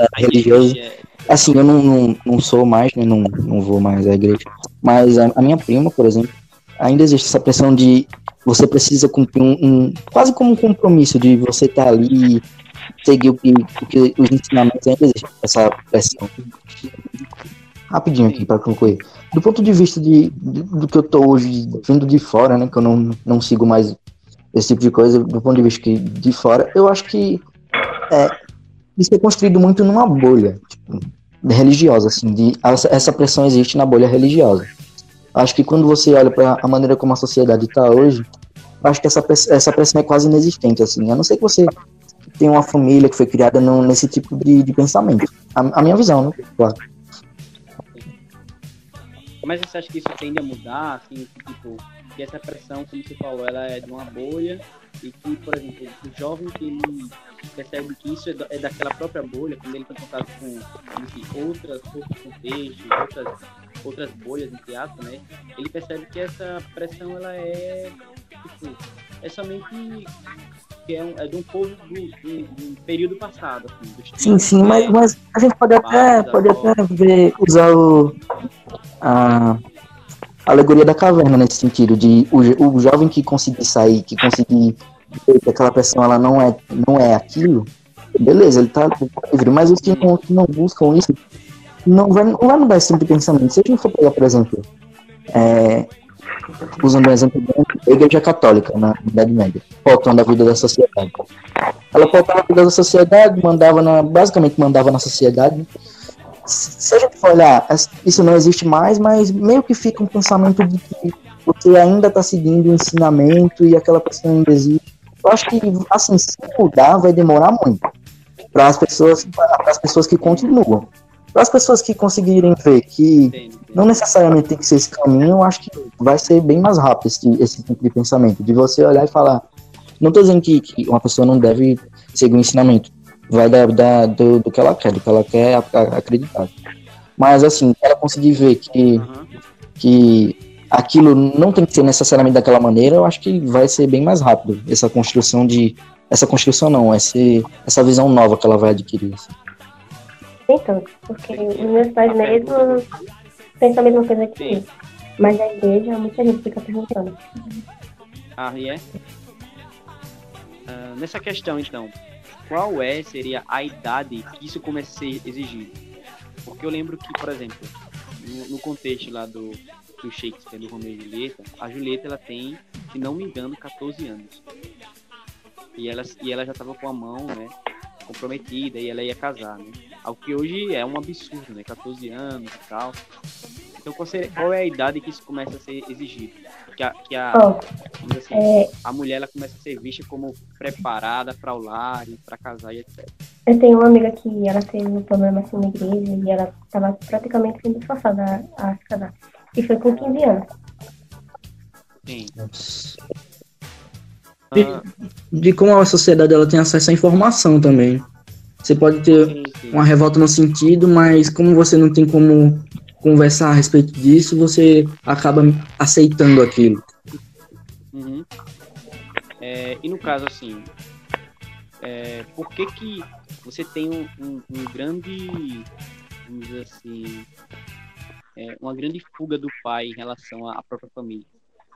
é religioso, É, assim, eu não, não, não sou mais, né, não, não vou mais à igreja, mas a, a minha prima, por exemplo, ainda existe essa pressão de você precisa cumprir um, um- quase como um compromisso de você estar ali e seguir o que, o que os ensinamentos ainda existe essa pressão. Rapidinho aqui para concluir. Do ponto de vista de, de- do que eu tô hoje vindo de fora, né, que eu não, não sigo mais esse tipo de coisa, do ponto de vista que de fora, eu acho que é, isso é construído muito numa bolha tipo, religiosa, assim, de, essa, pressão existe na bolha religiosa. Acho que quando você olha para a maneira como a sociedade está hoje, acho que essa, essa pressão é quase inexistente, assim, a não ser que você tenha uma família que foi criada num- nesse tipo de, de pensamento. A, a minha visão, né? Claro. Mas você acha que isso tende a mudar, assim, que, tipo, que essa pressão, como você falou, ela é de uma bolha e que, por exemplo, o jovem que ele percebe que isso é, é daquela própria bolha, quando ele está em contato com enfim, outras, outros contextos, outras, outras bolhas, entre aspas, né? Ele percebe que essa pressão, ela é, tipo, é somente que é, um, é de um povo do, do, do período passado, assim, Sim, sim, mas, mas a gente pode até, pode até ver, usar o, a alegoria da caverna nesse sentido, de o, o jovem que conseguir sair, que conseguir ver que aquela pressão ela não é, não é aquilo, beleza, ele tá livre, mas os que não, que não buscam isso, não vai, não vai mudar esse tipo de pensamento. Se a gente for pegar, por exemplo, é, usando um exemplo bom, a igreja católica na Idade Média, pautando a vida da sociedade. Ela pautava a vida da sociedade, mandava na, basicamente mandava na sociedade. né? Se a gente for olhar, isso não existe mais, mas meio que fica um pensamento de que você ainda está seguindo o ensinamento e aquela pessoa ainda existe. Eu acho que, assim, se mudar, vai demorar muito para as pessoas, para as pessoas que continuam. Para as pessoas que conseguirem ver que não necessariamente tem que ser esse caminho, eu acho que vai ser bem mais rápido esse, esse tipo de pensamento, de você olhar e falar, não tô dizendo que, que uma pessoa não deve seguir o ensinamento, vai da, da- do, do que ela quer, do que ela quer acreditar. Mas assim, ela conseguir ver que, Aham. que aquilo não tem que ser necessariamente daquela maneira, eu acho que vai ser bem mais rápido essa construção de. Essa construção não, esse, essa visão nova que ela vai adquirir. assim. Nem tanto, porque os meus pais mesmo pensam a mesma coisa que Sim. eu. Mas a igreja, muita gente fica perguntando. Ah, e é? Ah, nessa questão, então, qual é, seria a idade que isso começa a ser exigido? Porque eu lembro que, por exemplo, no, no contexto lá do, do Shakespeare, do Romeu e Julieta, a Julieta, ela tem, se não me engano, 14 anos. E ela, e ela já estava com a mão, né, comprometida, e ela ia casar, né? Algo que hoje é um absurdo, né? 14 anos e tal. Então, qual, seria- qual é a idade que isso começa a ser exigido? Que a, que a, dizer assim, é, a mulher ela começa a ser vista como preparada para o lar e para casar e etc. eu tenho uma amiga que ela teve um problema assim na igreja e ela estava praticamente sendo forçada a, a se casar. E foi com 15 anos. Sim. De, de como a sociedade ela tem acesso à informação também. Você pode ter sim, sim. uma revolta no sentido, mas como você não tem como conversar a respeito disso, você acaba aceitando aquilo. Uhum. É, e no caso, assim, é, por que que você tem um, um- um grande, vamos dizer assim, é, uma grande fuga do pai em relação à própria família?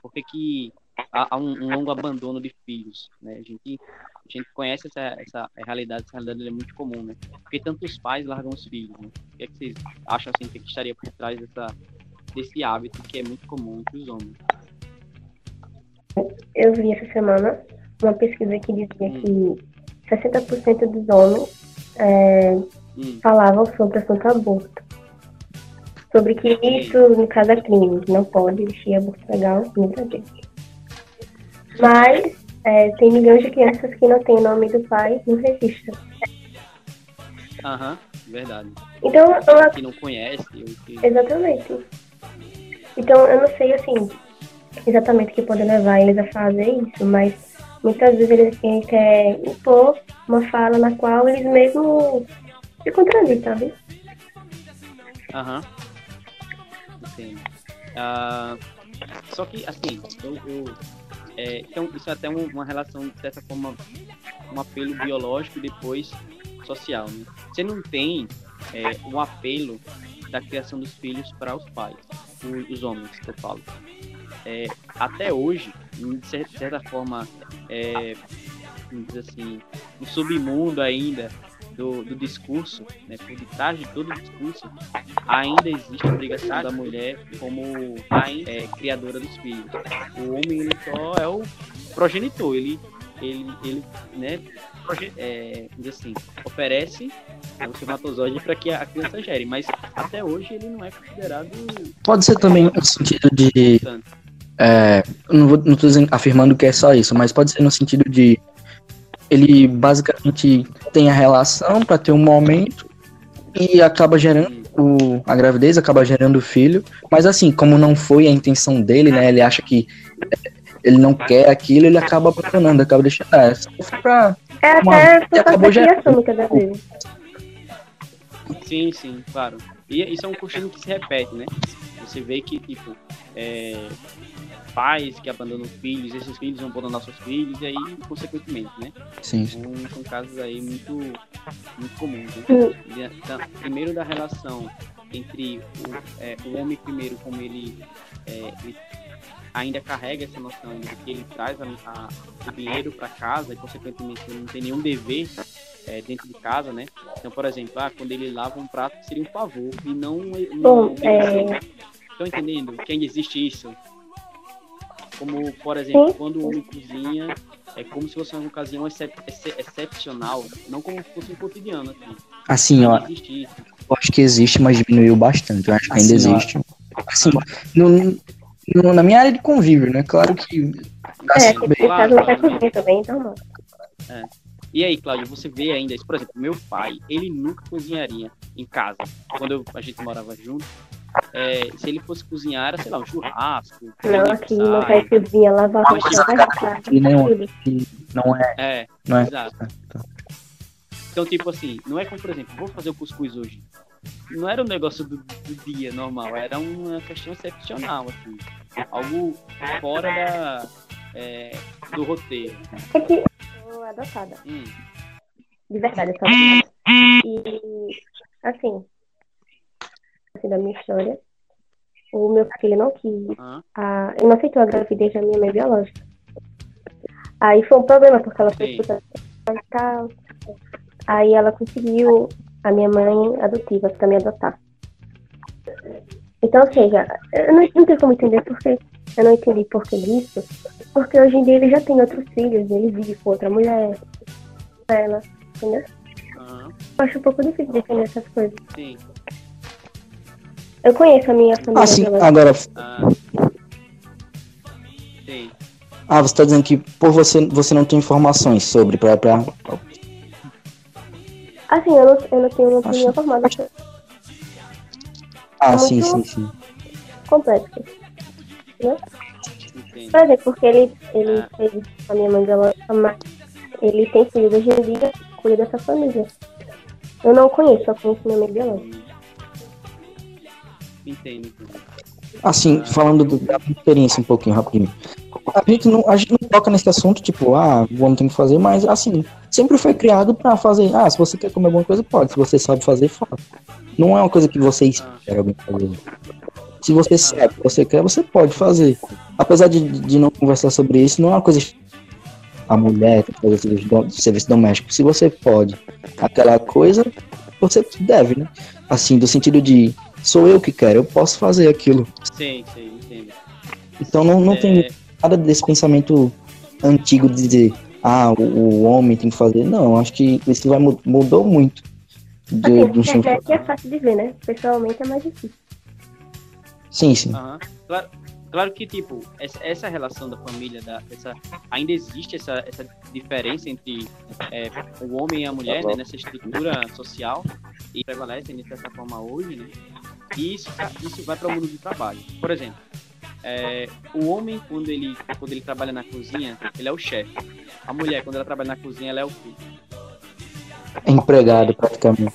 por que, que há, há um, um longo abandono de filhos, né? A gente, a gente conhece essa, essa realidade, essa realidade é muito comum, né? Porque tantos pais largam os filhos, né? O que, é que vocês acham assim, que, estaria por trás dessa, desse hábito que é muito comum entre os homens? Eu vi essa semana uma pesquisa que dizia Hum. que 60% dos homens é, Hum, falavam sobre o assunto aborto. Sobre que isso, no caso, é crime, não pode existir aborto legal, muita gente. Mas é, tem milhões de crianças que não têm o nome do pai no registro. Aham, verdade. Então, eu Que não conhece, que... Exatamente. Então, eu não sei, assim, exatamente o que pode levar eles a fazer isso, mas muitas vezes eles querem quer impor uma fala na qual eles mesmos se contradizem, sabe? Aham. Entendo. Ah, só que, assim, eu, eu- é, então, isso é até um- uma relação, de certa forma, um apelo biológico e depois social. Né? Você não tem é, um apelo da criação dos filhos para os pais, os homens, que eu falo. É, até hoje, de cer- de certa forma, é, assim, no submundo ainda do, do discurso, né, por detrás de todo o discurso, ainda existe a obrigação da mulher como mãe é, criadora dos filhos. O homem ele só é o progenitor, ele ele ele né é, assim oferece o espermatozoide para que a criança gere, mas até hoje ele não é considerado Pode ser também no sentido de. É, não, dizendo- afirmando que é só isso, mas pode ser no sentido de. Ele basicamente tem a relação para ter um momento e acaba gerando o, a gravidez, acaba gerando o filho. Mas assim, como não foi a intenção dele, né? Ele acha que é, ele não quer aquilo, ele acaba abandonando, acaba deixando. É, só foi pra. É Uma- até e acabou gerando. Sim, sim, claro. E isso é um costume que se repete, né? Você vê que, tipo, é, pais que abandonam filhos, esses filhos vão abandonar seus filhos, e aí, consequentemente, né? Sim. São, são casos aí muito, muito comuns, né? Hum. E, então, primeiro da relação entre o, é, o homem primeiro, como ele, é, ele ainda carrega essa noção de que ele traz a, a- o dinheiro para casa e, consequentemente, ele não tem nenhum dever é, dentro de casa, né? Então, por exemplo, ah, quando ele lava um prato, seria um favor e não uma Bom, é, Estão entendendo que ainda existe isso? Como, por exemplo, Sim. quando o homem cozinha, é como se fosse uma ocasião excep excep- excepcional, não como se fosse um cotidiano, assim. Assim, ó, Ainda eu acho que existe, mas diminuiu bastante. Eu acho que ainda Assim, ó. existe. Assim, no, no- na minha área de convívio, né? Claro que. é, assim, que no caso não vai cozinhar também, então não. E aí, Cláudio, você vê ainda isso? Por exemplo, meu pai, ele nunca cozinharia em casa. Quando eu- a gente morava junto, é, se ele fosse cozinhar, era, sei lá, um churrasco. Não, aqui não vai cozinha, lavar Uma coisa que não é. É, Não é. exato. Então, tipo assim, não é como, por exemplo, vou fazer o cuscuz hoje. Não era um negócio do, do dia normal, era uma questão excepcional, assim. Algo fora da, é, do roteiro. É que eu adotada, Hum, de verdade, eu sou adotada. E, assim, da minha história, o meu filho não quis, ah, a, ele não aceitou a gravidez da minha mãe biológica. Aí foi um problema, porque ela foi Sim. escutar e tal. Aí ela conseguiu a minha mãe adotiva pra me adotar. Então, ou seja, eu não, não tenho como entender porque eu não entendi por que disso. Porque hoje em dia ele já tem outros filhos, ele vive com outra mulher, ela, entendeu? ah, Eu acho um pouco difícil defender essas coisas. sim. Eu conheço a minha família Ah, sim. Agora, Ah, sim. ah, você tá dizendo que por você, você não tem informações sobre pra. pra... Assim, eu não, eu não tenho uma Acho- opinião formada Ah, Muito- sim, sim, sim. complexa. Entendo. Por exemplo, porque ele, ele Ah. fez a minha mãe biológica, mas ele tem filhos hoje em dia, cuida dessa família. Eu não conheço, só conheço minha mãe biológica. Entendo. Assim, falando do- da experiência um pouquinho rapidinho. A gente, não, a gente não toca nesse assunto, tipo, ah, o homem tem que fazer, mas assim, sempre foi criado pra fazer. Ah, se você quer comer alguma coisa, pode. Se você sabe fazer, faça. Não é uma coisa que você espera alguém fazer. Se você sabe o que você quer, você pode fazer. Apesar de, de não conversar sobre isso, não é uma coisa. A mulher que fazer serviço, do- serviço doméstico. Se você pode aquela coisa, você deve, né? Assim, do sentido de sou eu que quero, eu posso fazer aquilo. Sim, sim, entendo. Então não, não tem É, nada desse pensamento antigo de dizer, ah, o, o homem tem que fazer. Não, acho que isso vai, mu- mudou muito. Na tempo- internet é fácil de ver, né? Pessoalmente é mais difícil. Sim, sim. Aham. Claro, claro que, tipo, essa, essa relação da família, da, essa, ainda existe essa, essa diferença entre é, o homem e a mulher, né, nessa estrutura social, e prevalece de certa forma hoje, né? E isso, isso vai para o mundo do trabalho. Por exemplo, é, o homem, quando ele, quando ele trabalha na cozinha, ele é o chefe. A mulher, quando ela trabalha na cozinha, ela é o quê? É empregado praticamente.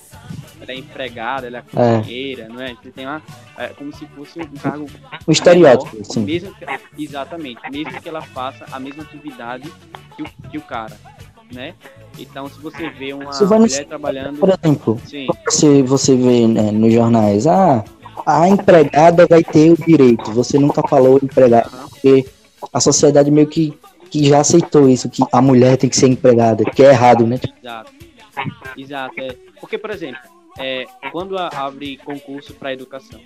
Ela é empregada, ela é É. cozinheira, não é? Você tem uma, é, como se fosse um cargo O estereótipo, menor, sim. Mesmo que, exatamente, mesmo que ela faça a mesma atividade que o, que o cara, né? Então, se você vê uma no- mulher trabalhando, Por exemplo, sim, você, você vê né, nos jornais, ah, a empregada vai ter o direito. Você nunca falou empregada, aham, porque a sociedade meio que, que já aceitou isso, que a mulher tem que ser empregada, que é errado, né? exato, exato, é. porque por exemplo, é, quando abre concurso para educação,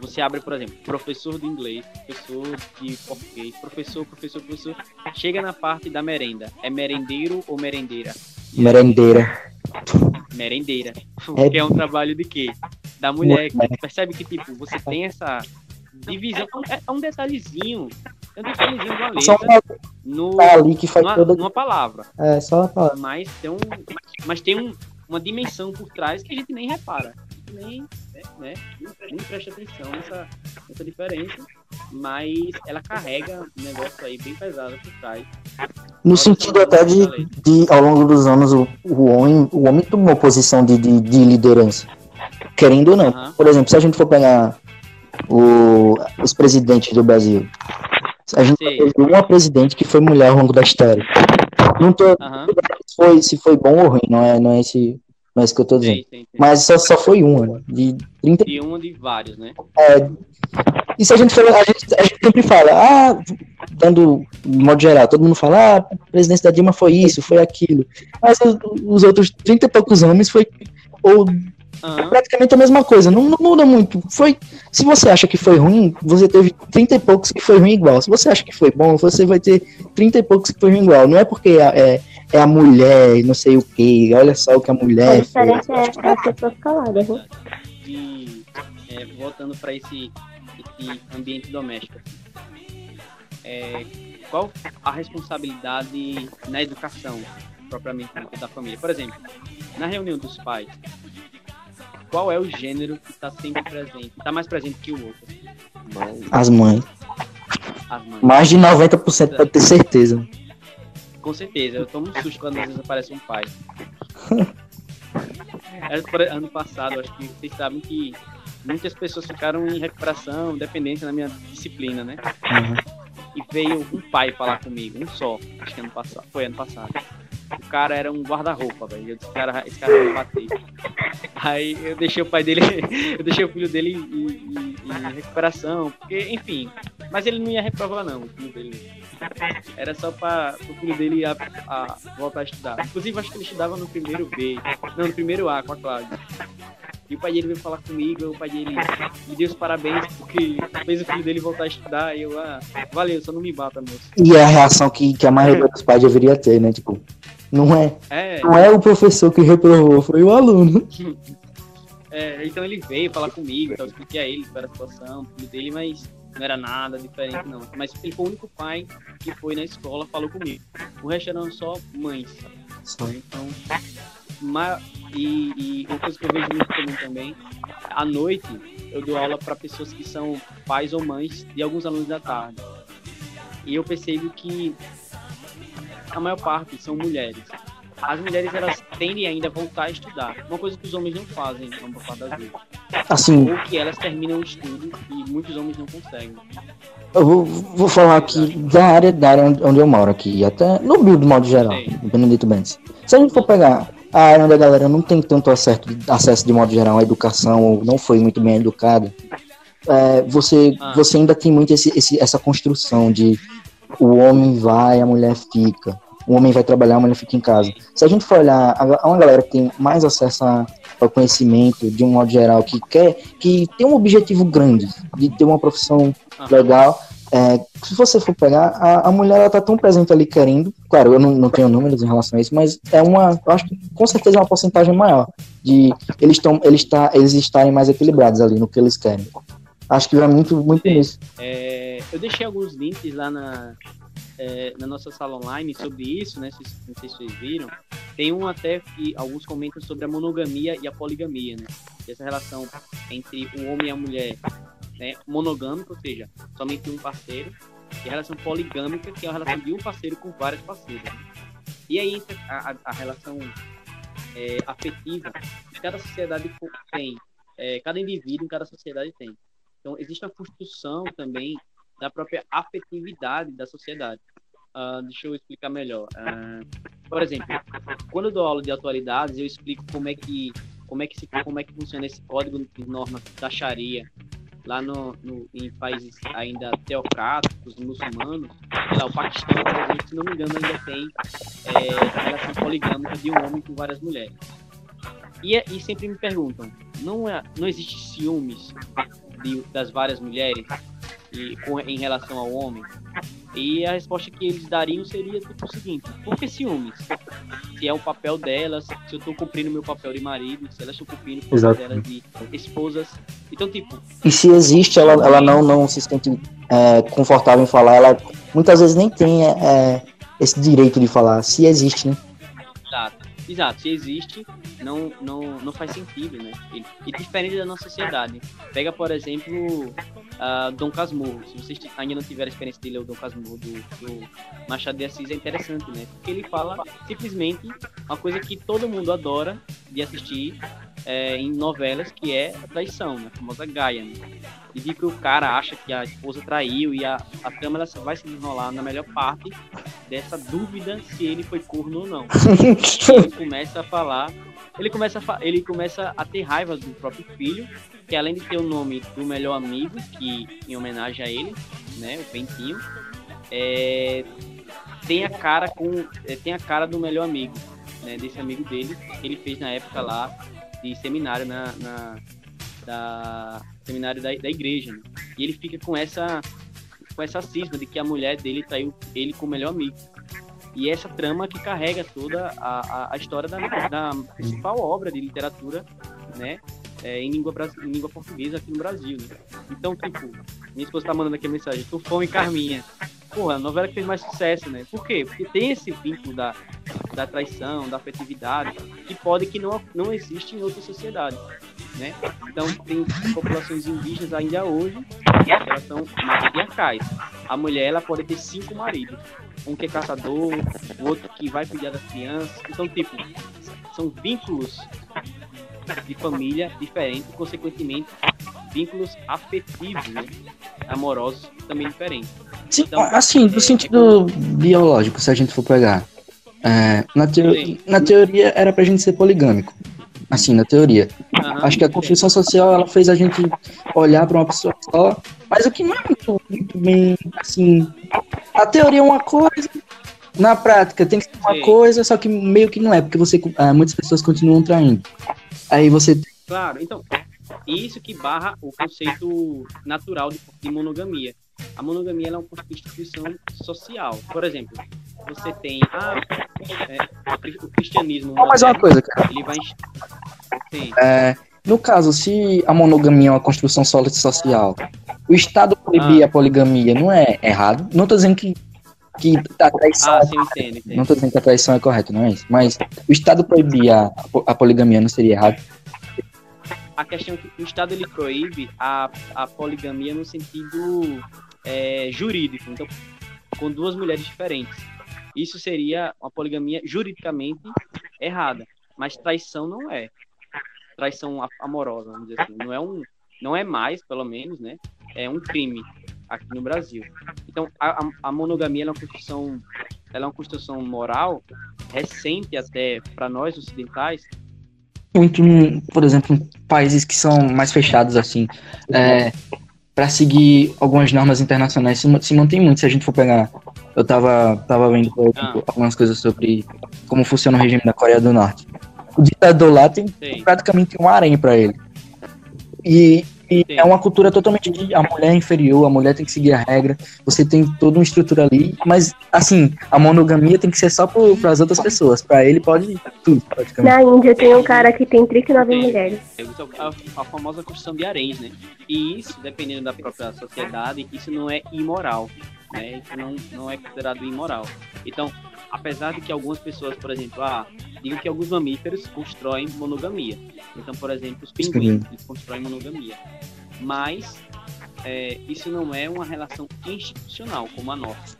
você abre, por exemplo, professor de inglês, professor de português, professor, professor, professor, chega na parte da merenda, é merendeiro ou merendeira? Merendeira. merendeira. É- Que é um trabalho de quê? Da mulher. Mulher. Percebe que, tipo, você tem essa divisão. É é um detalhezinho. É um detalhezinho de uma Só letra uma no, tá ali que faz numa, toda. numa palavra. É, só uma palavra. Mas tem, um, mas tem um, uma dimensão por trás que a gente nem repara. A gente nem, né, né, nem presta atenção nessa, nessa diferença. Mas ela carrega um negócio aí bem pesado por trás. No sentido até de, de ao longo dos anos, o, o, homem, o homem tomou posição de, de, de liderança. Querendo ou não. Aham. Por exemplo, se a gente for pegar o, os presidentes do Brasil, a gente teve uma presidente que foi mulher ao longo da história. Não tô Aham. se foi, se foi bom ou ruim, não é, não é, esse, não é isso que eu tô dizendo. Sei, sei, sei. Mas só, só foi uma, né? De 30 De um de vários, né? É, e se a gente, a, gente, a gente sempre fala, ah, dando de modo geral, todo mundo fala, ah, a presidência da Dilma foi isso, foi aquilo. Mas os, os outros 30 e poucos homens foi ou Aham. praticamente a mesma coisa, não, não muda muito. Foi, se você acha que foi ruim, você teve 30 e poucos que foi ruim igual. Se você acha que foi bom, você vai ter 30 e poucos que foi ruim igual. Não é porque é, é a mulher, não sei o que, olha só o que a A mulher fez. diferença é as pessoas caladas, né? de é, voltando para esse, esse ambiente doméstico. É, qual a responsabilidade na educação propriamente dita da família? Por exemplo, na reunião dos pais, qual é o gênero que está sempre presente, está mais presente que o outro? As mães. As mães. Mais de 90% pode ter certeza. Com certeza, eu tomo um susto quando às vezes aparece um pai. Era <laughs> por- Ano passado, acho que vocês sabem que muitas pessoas ficaram em recuperação, dependência na minha disciplina, né? Uhum. E veio um pai falar comigo, um só, acho que ano passado, foi ano passado. O cara era um guarda-roupa, velho. Eu disse, cara, esse cara me bater. Aí eu deixei o pai dele, <laughs> eu deixei o filho dele em, em- em recuperação, porque, enfim. Mas ele não ia reprovar, não, o filho dele. Era só para o filho dele a, a voltar a estudar. Inclusive, acho que ele estudava no primeiro B, não, no primeiro A com a Cláudia. E o pai dele veio falar comigo, o pai dele me deu os parabéns porque fez o filho dele voltar a estudar. E eu, ah, valeu, só não me bata, moço. E é a reação que, que a maioria dos pais deveria ter, né? Tipo, não é, É, não é o professor que reprovou, foi o aluno. <laughs> É, então ele veio falar comigo, então eu expliquei a ele qual era a situação, dele, mas não era nada diferente, não. Mas ele foi o único pai que foi na escola falou comigo. O resto eram só mães. né? Então, ma- e, e uma coisa que eu vejo muito comum também, à noite eu dou aula para pessoas que são pais ou mães de alguns alunos da tarde. E eu percebo que a maior parte são mulheres. As mulheres elas tendem ainda a voltar a estudar, uma coisa que os homens não fazem, na maior parte das vezes. Assim, Ou que elas terminam o estudo e muitos homens não conseguem. eu vou, vou falar aqui da área, da área onde- eu moro aqui, até no Bio, de modo geral, no Benedito Mendes. Se a gente for pegar a área onde a galera não tem tanto acesso, acesso de modo geral à educação, ou não foi muito bem educada, é, você, Ah. você ainda tem muito esse, esse- essa construção de o homem vai, a mulher fica. O homem vai trabalhar, a mulher fica em casa. Se a gente for olhar, a- a uma galera que tem mais acesso a- ao conhecimento, de um modo geral, que quer, que tem um objetivo grande de ter uma profissão Aham. legal, é, se você for pegar, a, a mulher ela tá tão presente ali querendo. Claro, eu não, não tenho números em relação a isso, mas é uma. Eu acho que com certeza é uma porcentagem maior de eles, tão, eles, tá, eles estarem mais equilibrados ali no que eles querem. Acho que vai muito, muito Sim. nisso. É, eu deixei alguns links lá na, é, na nossa sala online sobre isso, né? Vocês- Não sei se vocês viram. Tem um até que alguns comentam sobre a monogamia e a poligamia, né? Essa relação entre o homem e a mulher, né? Monogâmica, ou seja, somente um parceiro, e a relação poligâmica, que é a relação de um parceiro com várias parceiras. E aí entra a, a- a relação é, afetiva que cada sociedade tem, é, cada indivíduo em cada sociedade tem. Então, existe uma construção também da própria afetividade da sociedade. Ah, deixa eu explicar melhor. Ah, por exemplo, quando eu dou aula de atualidades, eu explico como é que como é que se, como é que funciona esse código de norma da Sharia lá no, no- em países ainda teocráticos, muçulmanos. Lá, o Paquistão, por exemplo, se não me engano, ainda tem é, a relação poligâmica de um homem com várias mulheres. E, é- e sempre me perguntam, não, é, não existe ciúmes de- das várias mulheres e, com, em relação ao homem? E a resposta que eles dariam seria tipo o seguinte: por que ciúmes? Se é o papel delas, se eu tô cumprindo meu papel de marido, se elas estão cumprindo o papel delas de esposas. Então, tipo, E se existe, ela, ela não, não se sente é, confortável em falar, ela muitas vezes nem tem é, é, esse direito de falar. Se existe, né? Exato. Se existe, não, não, não faz sentido, né? E, diferente da nossa sociedade. Pega, por exemplo, ah, Dom Casmurro. Se vocês ainda não tiveram a experiência de ler o Dom Casmurro do, do Machado de Assis, é interessante, né? Porque ele fala simplesmente uma coisa que todo mundo adora de assistir é, em novelas, que é a traição, né? A famosa Gaia, né? E de que o cara acha que a esposa traiu e a, a só vai se desenrolar na melhor parte dessa dúvida se ele foi corno ou não <laughs> ele começa a falar, ele começa a, ele começa a ter raiva do próprio filho, que além de ter o nome do melhor amigo, que em homenagem a ele, né, o Bentinho, é, tem a cara com, é, tem a cara do melhor amigo, né, desse amigo dele, que ele fez na época lá de seminário na, na- da seminário da, da igreja, né? e ele fica com essa com essa cisma de que a mulher dele traiu ele com o melhor amigo. E essa trama que carrega toda a, a, a história da, da principal obra de literatura, né? É, em, língua, em língua portuguesa aqui no Brasil. Né? Então, tipo, minha esposa tá mandando aqui a mensagem, Tufão e Carminha. Porra, a novela que fez mais sucesso, né? Por quê? Porque tem esse vínculo da, da traição, da afetividade, que pode que não, não existe em outra sociedade, né? Então, tem populações indígenas ainda hoje, que elas são matriarcais. A mulher, ela pode ter cinco maridos. Um que é caçador, o outro que vai cuidar das crianças. Então, tipo, são vínculos de família diferentes, consequentemente, vínculos afetivos, né? amorosos também diferentes. Sim, Então, assim, é- do sentido biológico, se a gente for pegar. É, na, teo- na teoria era pra gente ser poligâmico. Assim, na teoria. Aham. Acho que a construção social ela fez a gente olhar pra uma pessoa só, mas o que não é muito, muito bem assim. A teoria é uma coisa, na prática tem que ser uma Sim. coisa, só que meio que não é, porque você ah, muitas pessoas continuam traindo. Aí você Claro, então, isso que barra o conceito natural de, de monogamia. A monogamia é uma constituição social. Por exemplo, você tem ah, é, o cri- o cristianismo. Não, mas é uma moderno, coisa, cara. Ele vai. Sim, É, no caso, se a monogamia é uma construção sólida social, o Estado proibir Ah. a poligamia não é errado. Não tô dizendo que, que a traição. Ah, sim, entendo, entendo. Não tô dizendo que a traição é correta, não é isso. Mas o Estado proibir a, a poligamia não seria errado. a questão é que o Estado ele proíbe a, a poligamia no sentido é, jurídico, então com duas mulheres diferentes. Isso seria uma poligamia juridicamente errada, mas traição não é. Traição amorosa, vamos dizer assim, não é um, não é mais, pelo menos, né? É um crime aqui no Brasil. Então a, a- monogamia é uma construção, ela é uma construção moral recente até para nós ocidentais, Muito, por exemplo, em países que são mais fechados, assim. É, para seguir algumas normas internacionais se, mantém muito. Se a gente for pegar, eu tava, tava vendo exemplo, algumas coisas sobre como funciona o regime da Coreia do Norte. O ditador lá tem Sei. praticamente um harém para ele. E, e Sim. é uma cultura totalmente de a mulher é inferior, a mulher tem que seguir a regra, você tem toda uma estrutura ali, mas assim, a monogamia tem que ser só para as outras pessoas, para ele pode tudo, praticamente. Na Índia tem um cara que tem 39 mulheres. Isso é a, a famosa construção de haréns, né? E isso, dependendo da própria sociedade, isso não é imoral, né? Isso não, não é considerado imoral. Então, apesar de que algumas pessoas, por exemplo, ah, digam que alguns mamíferos constroem monogamia. Então, por exemplo, os pinguins, eles constroem monogamia. Mas é, isso não é uma relação institucional como a nossa.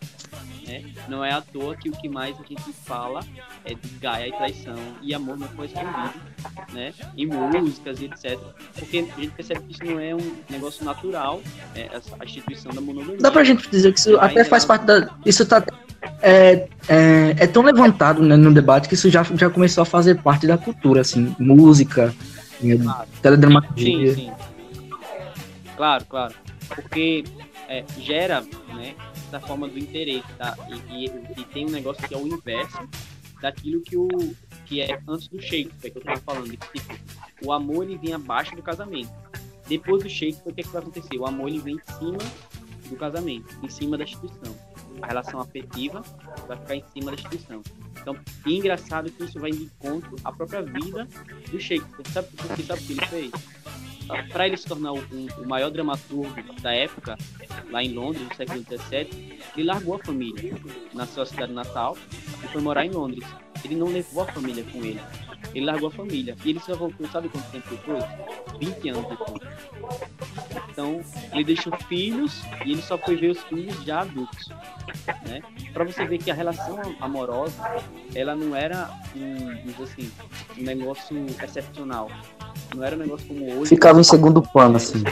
Né? Não é à toa que o que mais a gente fala é de Gaia e traição e amor não correspondido, né? Em músicas e etc. Porque a gente percebe que isso não é um negócio natural, é, a instituição da monogamia. Dá pra gente dizer que isso até faz ela- parte da. Isso tá. É, é, é tão levantado né, no debate que isso já, já começou a fazer parte da cultura, assim, música, Claro. teledramaturgia. Sim, sim. Claro, claro. Porque é, gera, né, essa forma do interesse, tá? E, e- e tem um negócio que é o inverso daquilo que o que é antes do Shakespeare, que eu tava falando, que tipo, o amor ele vem abaixo do casamento. Depois do Shakespeare, o que, é que vai acontecer? O amor ele vem em cima do casamento, em cima da instituição. A relação afetiva vai ficar em cima da instituição. Então, e engraçado que isso vai de encontro à própria vida do Shakespeare. Sabe por que sabe o que ele fez? Para ele se tornar o, o maior dramaturgo da época, lá em Londres, no século XVII, ele largou a família na sua cidade natal e foi morar em Londres. Ele não levou a família com ele. Ele largou a família. E ele só voltou, sabe quanto tempo depois? 20 anos depois. Então, ele deixou filhos e ele só foi ver os filhos já adultos. Né? Para você ver que a relação amorosa, ela não era um, assim, um negócio excepcional. Não era um negócio como hoje. Ficava em segundo plano, assim.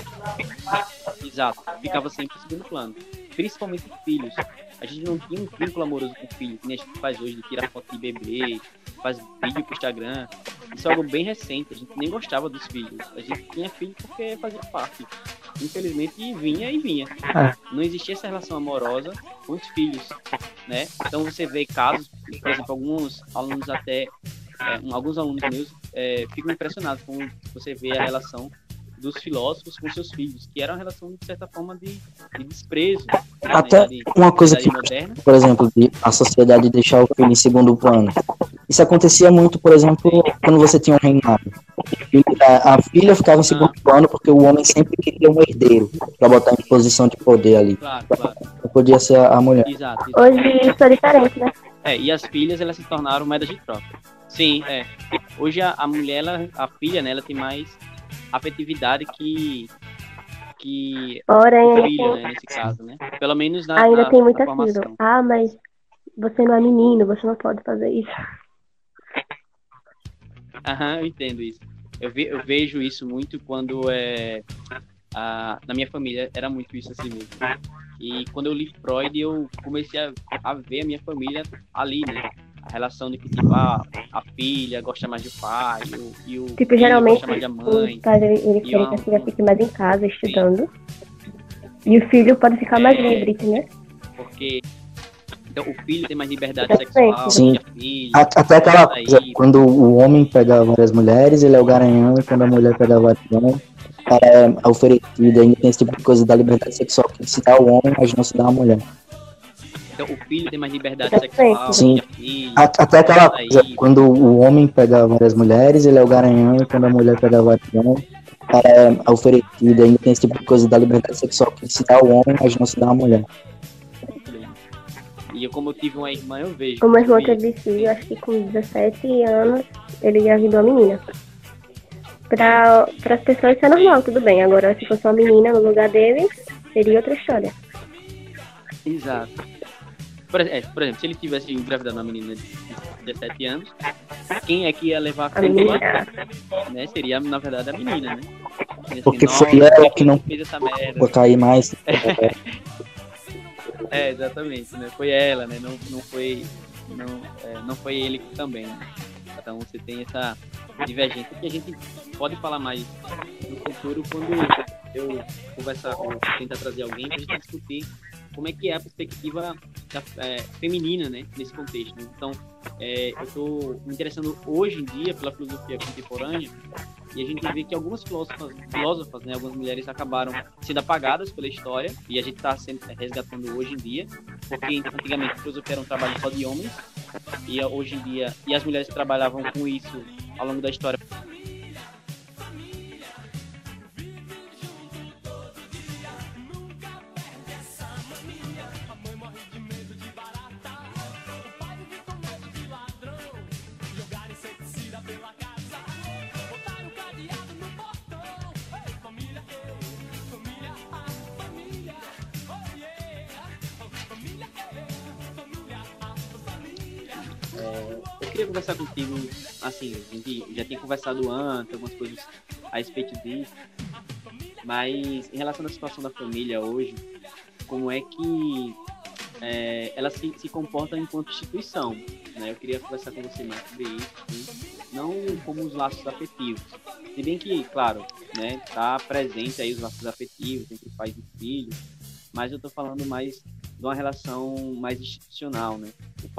Exato, ficava sempre em segundo plano. Principalmente os filhos. A gente não tinha um vínculo amoroso com o filho, que a gente faz hoje de tirar foto de bebê, faz vídeo pro Instagram. Isso é algo bem recente, a gente nem gostava dos filhos. A gente tinha filho porque fazia parte. Infelizmente vinha e vinha. É. Não existia essa relação amorosa com os filhos, né? Então você vê casos, por exemplo, alguns alunos até, é, alguns alunos meus é, ficam impressionados com você vê a relação dos filósofos com seus filhos, que era uma relação de certa forma de, de desprezo. né, Até idade- uma coisa que, moderna. por exemplo, de a sociedade deixar o filho em segundo plano. Isso acontecia muito, por exemplo, quando você tinha um reinado. A, a filha ficava em segundo plano porque o homem sempre queria um herdeiro para botar em posição de poder ali. Claro, claro. Não podia ser a, a mulher. Exato. exato. Hoje isso é diferente, né? É, e as filhas elas se tornaram moedas de troca. Sim, é. Hoje a, a mulher, ela, a filha, né, ela tem mais afetividade que que Porém, tem, né, nesse caso, né? Pelo menos na, ainda na- tem muito aquilo. Ah, mas você não é menino, você não pode fazer isso. <laughs> Aham, eu entendo isso. Eu, ve- eu vejo isso muito quando é. a- na minha família era muito isso assim mesmo. E quando eu li Freud, eu comecei a, a ver a minha família ali, né? A relação de que, tipo, a, a filha gosta mais do pai, o, e o Tipo, filho geralmente gosta mais da os mãe. pais eles eles E querem uma- que a filha fique mais em casa estudando. E o filho pode ficar mais É. livre, entendeu? Porque então, o filho tem mais liberdade sexual, Sim. filha. A- Até aquela Aí- coisa, quando o homem pega várias mulheres, ele é o garanhão, e quando a mulher pega o cara é oferecido, ainda tem esse tipo de coisa da liberdade sexual que se dá ao homem, mas não se dá à mulher. Então, o filho tem mais liberdade sexual, Sim. a filha. A- Até aquela Aí- coisa, quando o homem pega várias mulheres, ele é o garanhão, e quando a mulher pega vários homens, o cara é oferecido, ainda tem esse tipo de coisa da liberdade sexual que se dá ao homem, mas não se dá à mulher. E eu, como eu tive uma irmã, eu vejo. O meu irmão que- teve filho, acho que com 17 anos, ele engravidou a menina. Para as pessoas isso é normal, tudo bem. Agora, se fosse uma menina no lugar dele, seria outra história. Exato. Por, é, por exemplo, se ele tivesse engravidado uma menina de 17 anos, quem é que ia levar a A menina. Né? Seria, na verdade, a menina, né? Assim, Porque nossa, foi ela que não- fez essa merda. Vou cair mais. É, exatamente, né? Foi ela, né? Não, não foi. Não, é, não foi ele também. né? Então você tem essa divergência que a gente pode falar mais no futuro quando eu conversar ou tentar trazer alguém para discutir como é que é a perspectiva da, é, feminina, né, nesse contexto. Então, é, eu estou me interessando hoje em dia pela filosofia contemporânea e a gente vê que algumas filósofas, filósofas né, algumas mulheres acabaram sendo apagadas pela história e a gente está resgatando hoje em dia, porque antigamente a filosofia era um trabalho só de homens e hoje em dia e as mulheres trabalhavam com isso ao longo da história eu queria conversar contigo, assim, a gente já tem conversado antes, algumas coisas a respeito disso, mas em relação à situação da família hoje, como é que é, ela se, se comporta enquanto instituição, né? Eu queria conversar com você mais sobre isso, assim, não como os laços afetivos. Se bem que, claro, né, tá presente aí os laços afetivos entre pais e filhos, mas eu tô falando mais de uma relação mais institucional, né?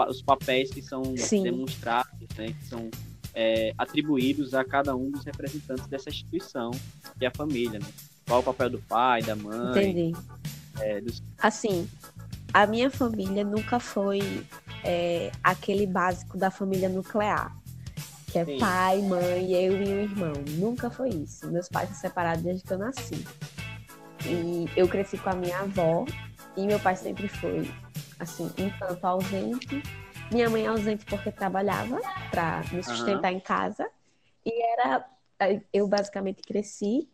Os papéis que são Sim. demonstrados, né? Que são é, atribuídos a cada um dos representantes dessa instituição, que é a família, né? Qual o papel do pai, da mãe, Entendi. é, dos... Assim, a minha família nunca foi é, aquele básico da família nuclear. Que é Sim. pai, mãe, eu e um irmão. Nunca foi isso. Meus pais são separados desde que eu nasci. E eu cresci com a minha avó e meu pai sempre foi, assim, um tanto ausente. Minha mãe ausente porque trabalhava para me sustentar em casa. E era. Eu basicamente cresci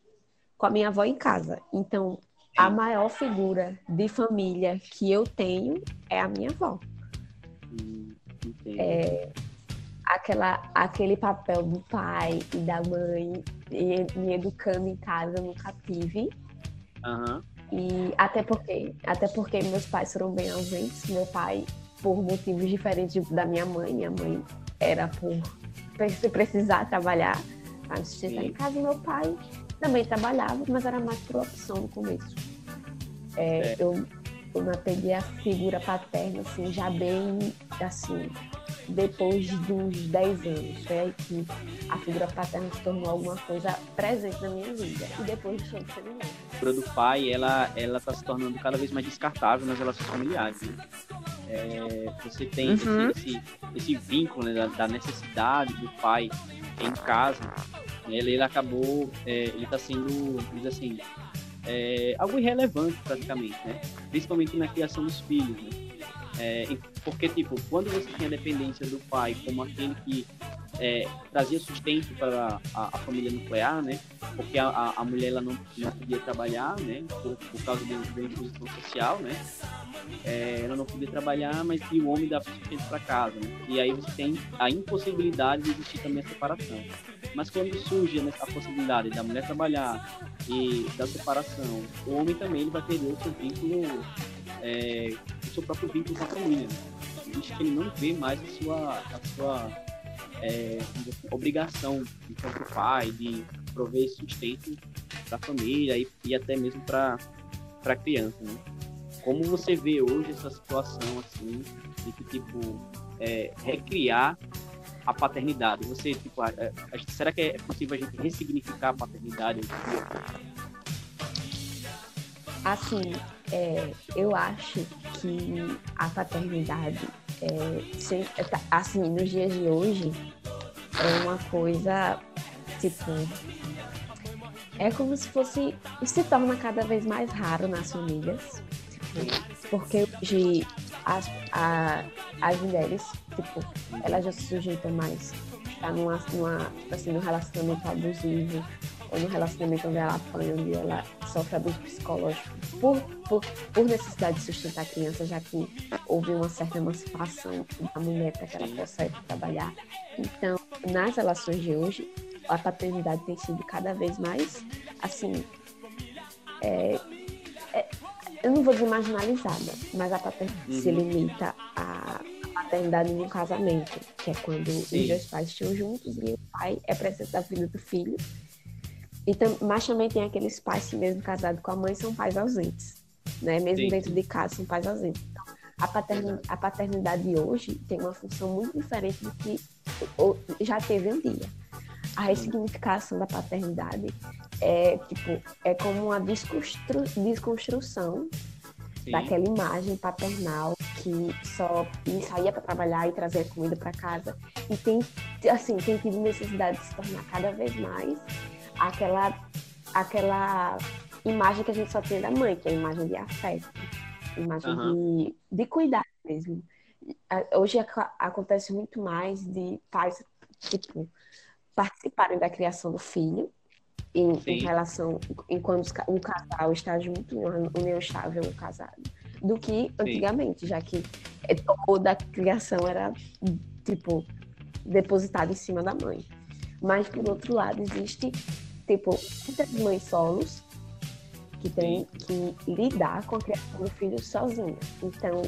com a minha avó em casa. Então, a maior figura de família que eu tenho é a minha avó. Hum. É, aquela, aquele papel do pai e da mãe e me educando em casa eu nunca tive. Aham. E até porque, até porque meus pais foram bem ausentes. Meu pai, por motivos diferentes da minha mãe, minha mãe era por pre- precisar trabalhar sustentar Sim. em casa. E meu pai também trabalhava, mas era mais por opção no começo. É, É. Eu, eu me peguei a figura paterna, assim, já bem, assim, depois dos 10 anos. Foi aí que a figura paterna se tornou alguma coisa presente na minha vida. E depois deixou de ser ninguém. A figura do pai, ela, ela tá se tornando cada vez mais descartável nas relações familiares, né? É, você tem Uhum. esse, esse, esse vínculo né, da, da necessidade do pai em casa, né, ele, ele acabou, é, ele tá sendo, dizer assim, é, algo irrelevante praticamente, né? Principalmente na criação dos filhos, né? É, porque, tipo, quando você tem a dependência do pai como aquele que é, trazia sustento para a, a família nuclear, né? Porque a, a, mulher ela não, não podia trabalhar, né? Por, por causa da, imposição social, né? É, ela não podia trabalhar, mas o homem dava sustento para casa, né? E aí você tem a impossibilidade de existir também a separação. Mas quando surge a possibilidade da mulher trabalhar e da separação, o homem também ele vai perder o seu vínculo, é, o seu próprio vínculo com a família. Visto que ele não vê mais a sua, a sua é, obrigação enquanto pai de prover sustento para a família e, e até mesmo para a criança, né? Como você vê hoje essa situação assim de que tipo é, recriar a paternidade? Você tipo, a- a- será que é possível a gente ressignificar a paternidade? Assim, é, eu acho que a paternidade, é, assim, nos dias de hoje, é uma coisa, tipo, é como se fosse, se torna cada vez mais raro nas famílias, tipo, porque hoje as, a- as mulheres, tipo, elas já se sujeitam mais a numa, numa, tipo assim, num relacionamento abusivo, ou no relacionamento onde ela apanha, onde ela sofre abuso psicológico por, por, por necessidade de sustentar a criança, já que houve uma certa emancipação da mulher para que ela possa ir trabalhar. Então, nas relações de hoje, a paternidade tem sido cada vez mais, assim, é, é- eu não vou dizer marginalizada, mas a paternidade se Uhum. limita à paternidade no casamento, que é quando Sim. os dois pais estão juntos e o pai é presente da vida do filho. E tam- mas também tem aqueles pais que, mesmo casados com a mãe, são pais ausentes. Né? Mesmo Sim. dentro de casa, são pais ausentes. Então, a, paterni- a paternidade hoje tem uma função muito diferente do que já teve um dia. A ressignificação da paternidade é, tipo, é como uma desconstru- desconstrução Sim. daquela imagem paternal que só saía para trabalhar e trazia comida para casa e tem assim tem tido necessidade de se tornar cada vez mais aquela aquela imagem que a gente só tem da mãe que é a imagem de afeto imagem Aham. de, de cuidar mesmo hoje acontece muito mais de pais tipo participarem da criação do filho em, em Sim. relação enquanto um casal está junto uma união estável um casado do que antigamente já que é, toda a criação era tipo depositada em cima da mãe. Mas por outro lado existe tipo muitas mães solos que têm que lidar com a criação do filho sozinha. Então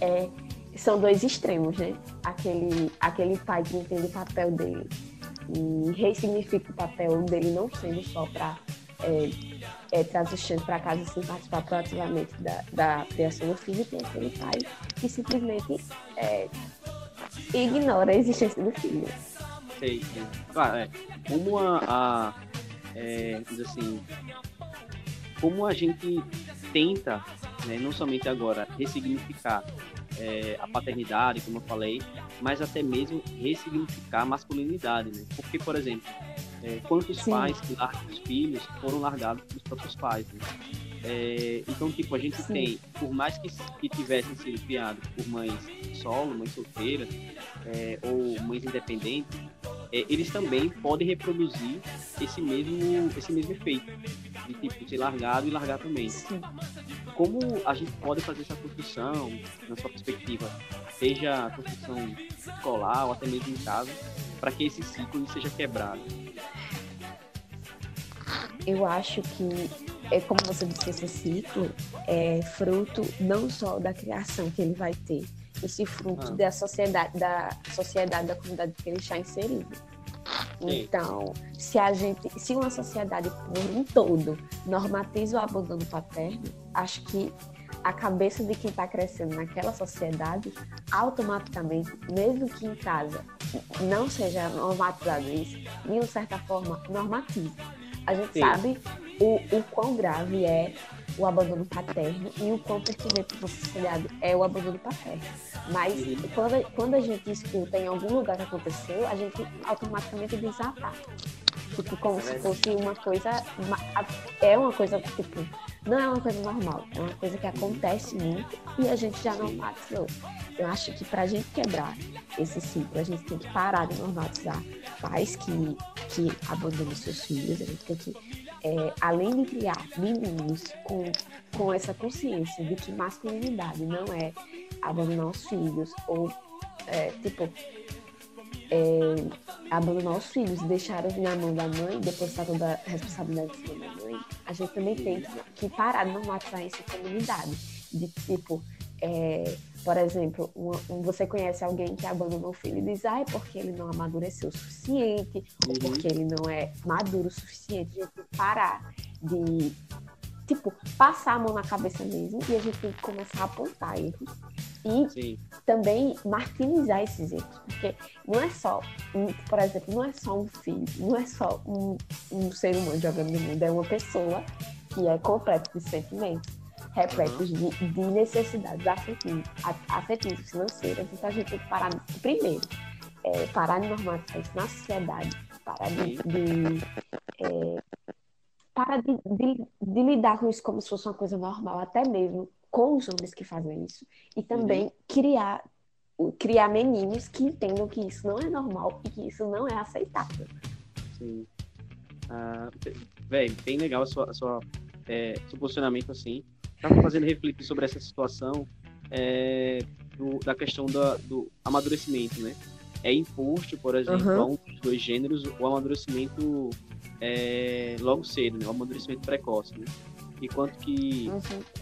é, são dois extremos né? Aquele aquele pai que entende o papel dele e ressignifica o papel dele não sendo só para é, é, o para casa sem participar proativamente da, da criação do filho, tem aquele pai que simplesmente é, ignora a existência do filho. Sei. Claro, é. Como a, a é, assim, como a gente tenta, né, não somente agora, ressignificar é, a paternidade, como eu falei, mas até mesmo ressignificar a masculinidade, né? Porque, por exemplo, é, quantos Sim. pais que largam os filhos foram largados pelos próprios pais, né? É, então, tipo, a gente Sim. tem, por mais que, que tivessem sido criados por mães solo, mães solteiras, é, ou mães independentes, é, eles também podem reproduzir esse mesmo, esse mesmo efeito de tipo ser largado e largar também. Sim. Como a gente pode fazer essa construção, na sua perspectiva, seja a construção escolar ou até mesmo em casa, para que esse ciclo seja quebrado? Eu acho que, é como você disse, esse ciclo é fruto não só da criação que ele vai ter, esse fruto Ah. da sociedade, da sociedade, da comunidade que ele está inserido. Sim. Então, se a gente, se uma sociedade por um todo normatiza o abandono paterno, acho que a cabeça de quem está crescendo naquela sociedade, automaticamente, mesmo que em casa não seja normatizado isso, de uma certa forma normatiza. A gente Sim. sabe o, o quão grave é o abandono paterno e o quão pertinente para sociedade é o abandono paterno. Mas Uhum. quando, a- quando a gente escuta em algum lugar que aconteceu, a gente automaticamente diz, ah, tá. Tipo, como se fosse uma coisa. É uma coisa, tipo, não é uma coisa normal, é uma coisa que acontece muito e a gente já normatizou. Eu acho que pra gente quebrar esse ciclo, a gente tem que parar de normatizar pais que, que abandonam seus filhos, a gente tem que, é, além de criar meninos com, com essa consciência de que masculinidade não é abandonar os filhos ou, é, tipo, é, abandonar os filhos, deixar na mão da mãe, depositar toda a responsabilidade em cima da mãe, a gente também tem que, que parar de normatizar isso em comunidade. De tipo, é, por exemplo, uma- um- você conhece alguém que abandonou o filho e diz, ah, é porque ele não amadureceu o suficiente, ou Uhum. porque ele não é maduro o suficiente. A gente tem que parar de, tipo, passar a mão na cabeça mesmo e a gente tem que começar a apontar erros. E Sim, também martirizar esses erros, porque não é só, um- por exemplo, não é só um filho, não é só um, um ser humano jogando no mundo, é uma pessoa que é completa de sentimentos, repletos de, de necessidades afetivas, afetivas, financeiras, então a gente tem que parar, primeiro, é, parar de normatizar isso na sociedade, parar de, de, é, parar de, de- de lidar com isso como se fosse uma coisa normal, até mesmo com os homens que fazem isso e também criar criar meninos que entendam que isso não é normal e que isso não é aceitável. sim. Ah, Véi, bem legal a sua, a sua, é, seu posicionamento assim. Tava fazendo refletir sobre essa situação é, do- da questão da- do amadurecimento, né? É imposto, por exemplo, Aham. a um dos dois gêneros o amadurecimento é, logo cedo, né? O amadurecimento precoce, né? Enquanto que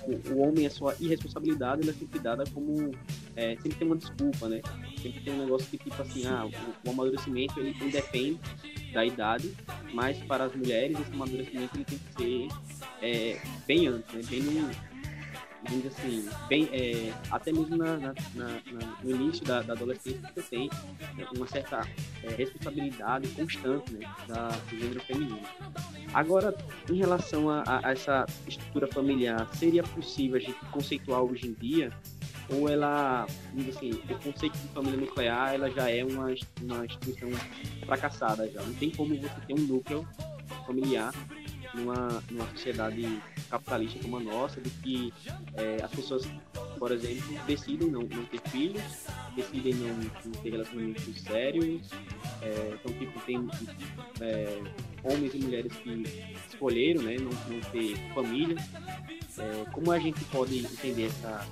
o, o homem, a sua irresponsabilidade, ela é sempre dada como. É, sempre tem uma desculpa, né? Sempre tem um negócio que, tipo assim, ah, o, o amadurecimento ele independe da idade mas para as mulheres esse amadurecimento ele tem que ser é, bem antes, né? bem no, assim, bem, é, até mesmo na, na, na, no início da, da, adolescência você tem né, uma certa é, responsabilidade constante né, da, do gênero feminino. Agora, em relação a, a, essa estrutura familiar, seria possível a gente conceituar hoje em dia ou ela, assim, o conceito de família nuclear, ela já é uma, uma instituição fracassada já. Não tem como você ter um núcleo familiar numa, numa sociedade capitalista como a nossa, de que é, as pessoas, por exemplo, decidem não, não ter filhos, decidem não, não ter relacionamentos sérios, é, então, tipo, tem é, homens e mulheres que escolheram né, não, não ter família. É, como a gente pode entender essa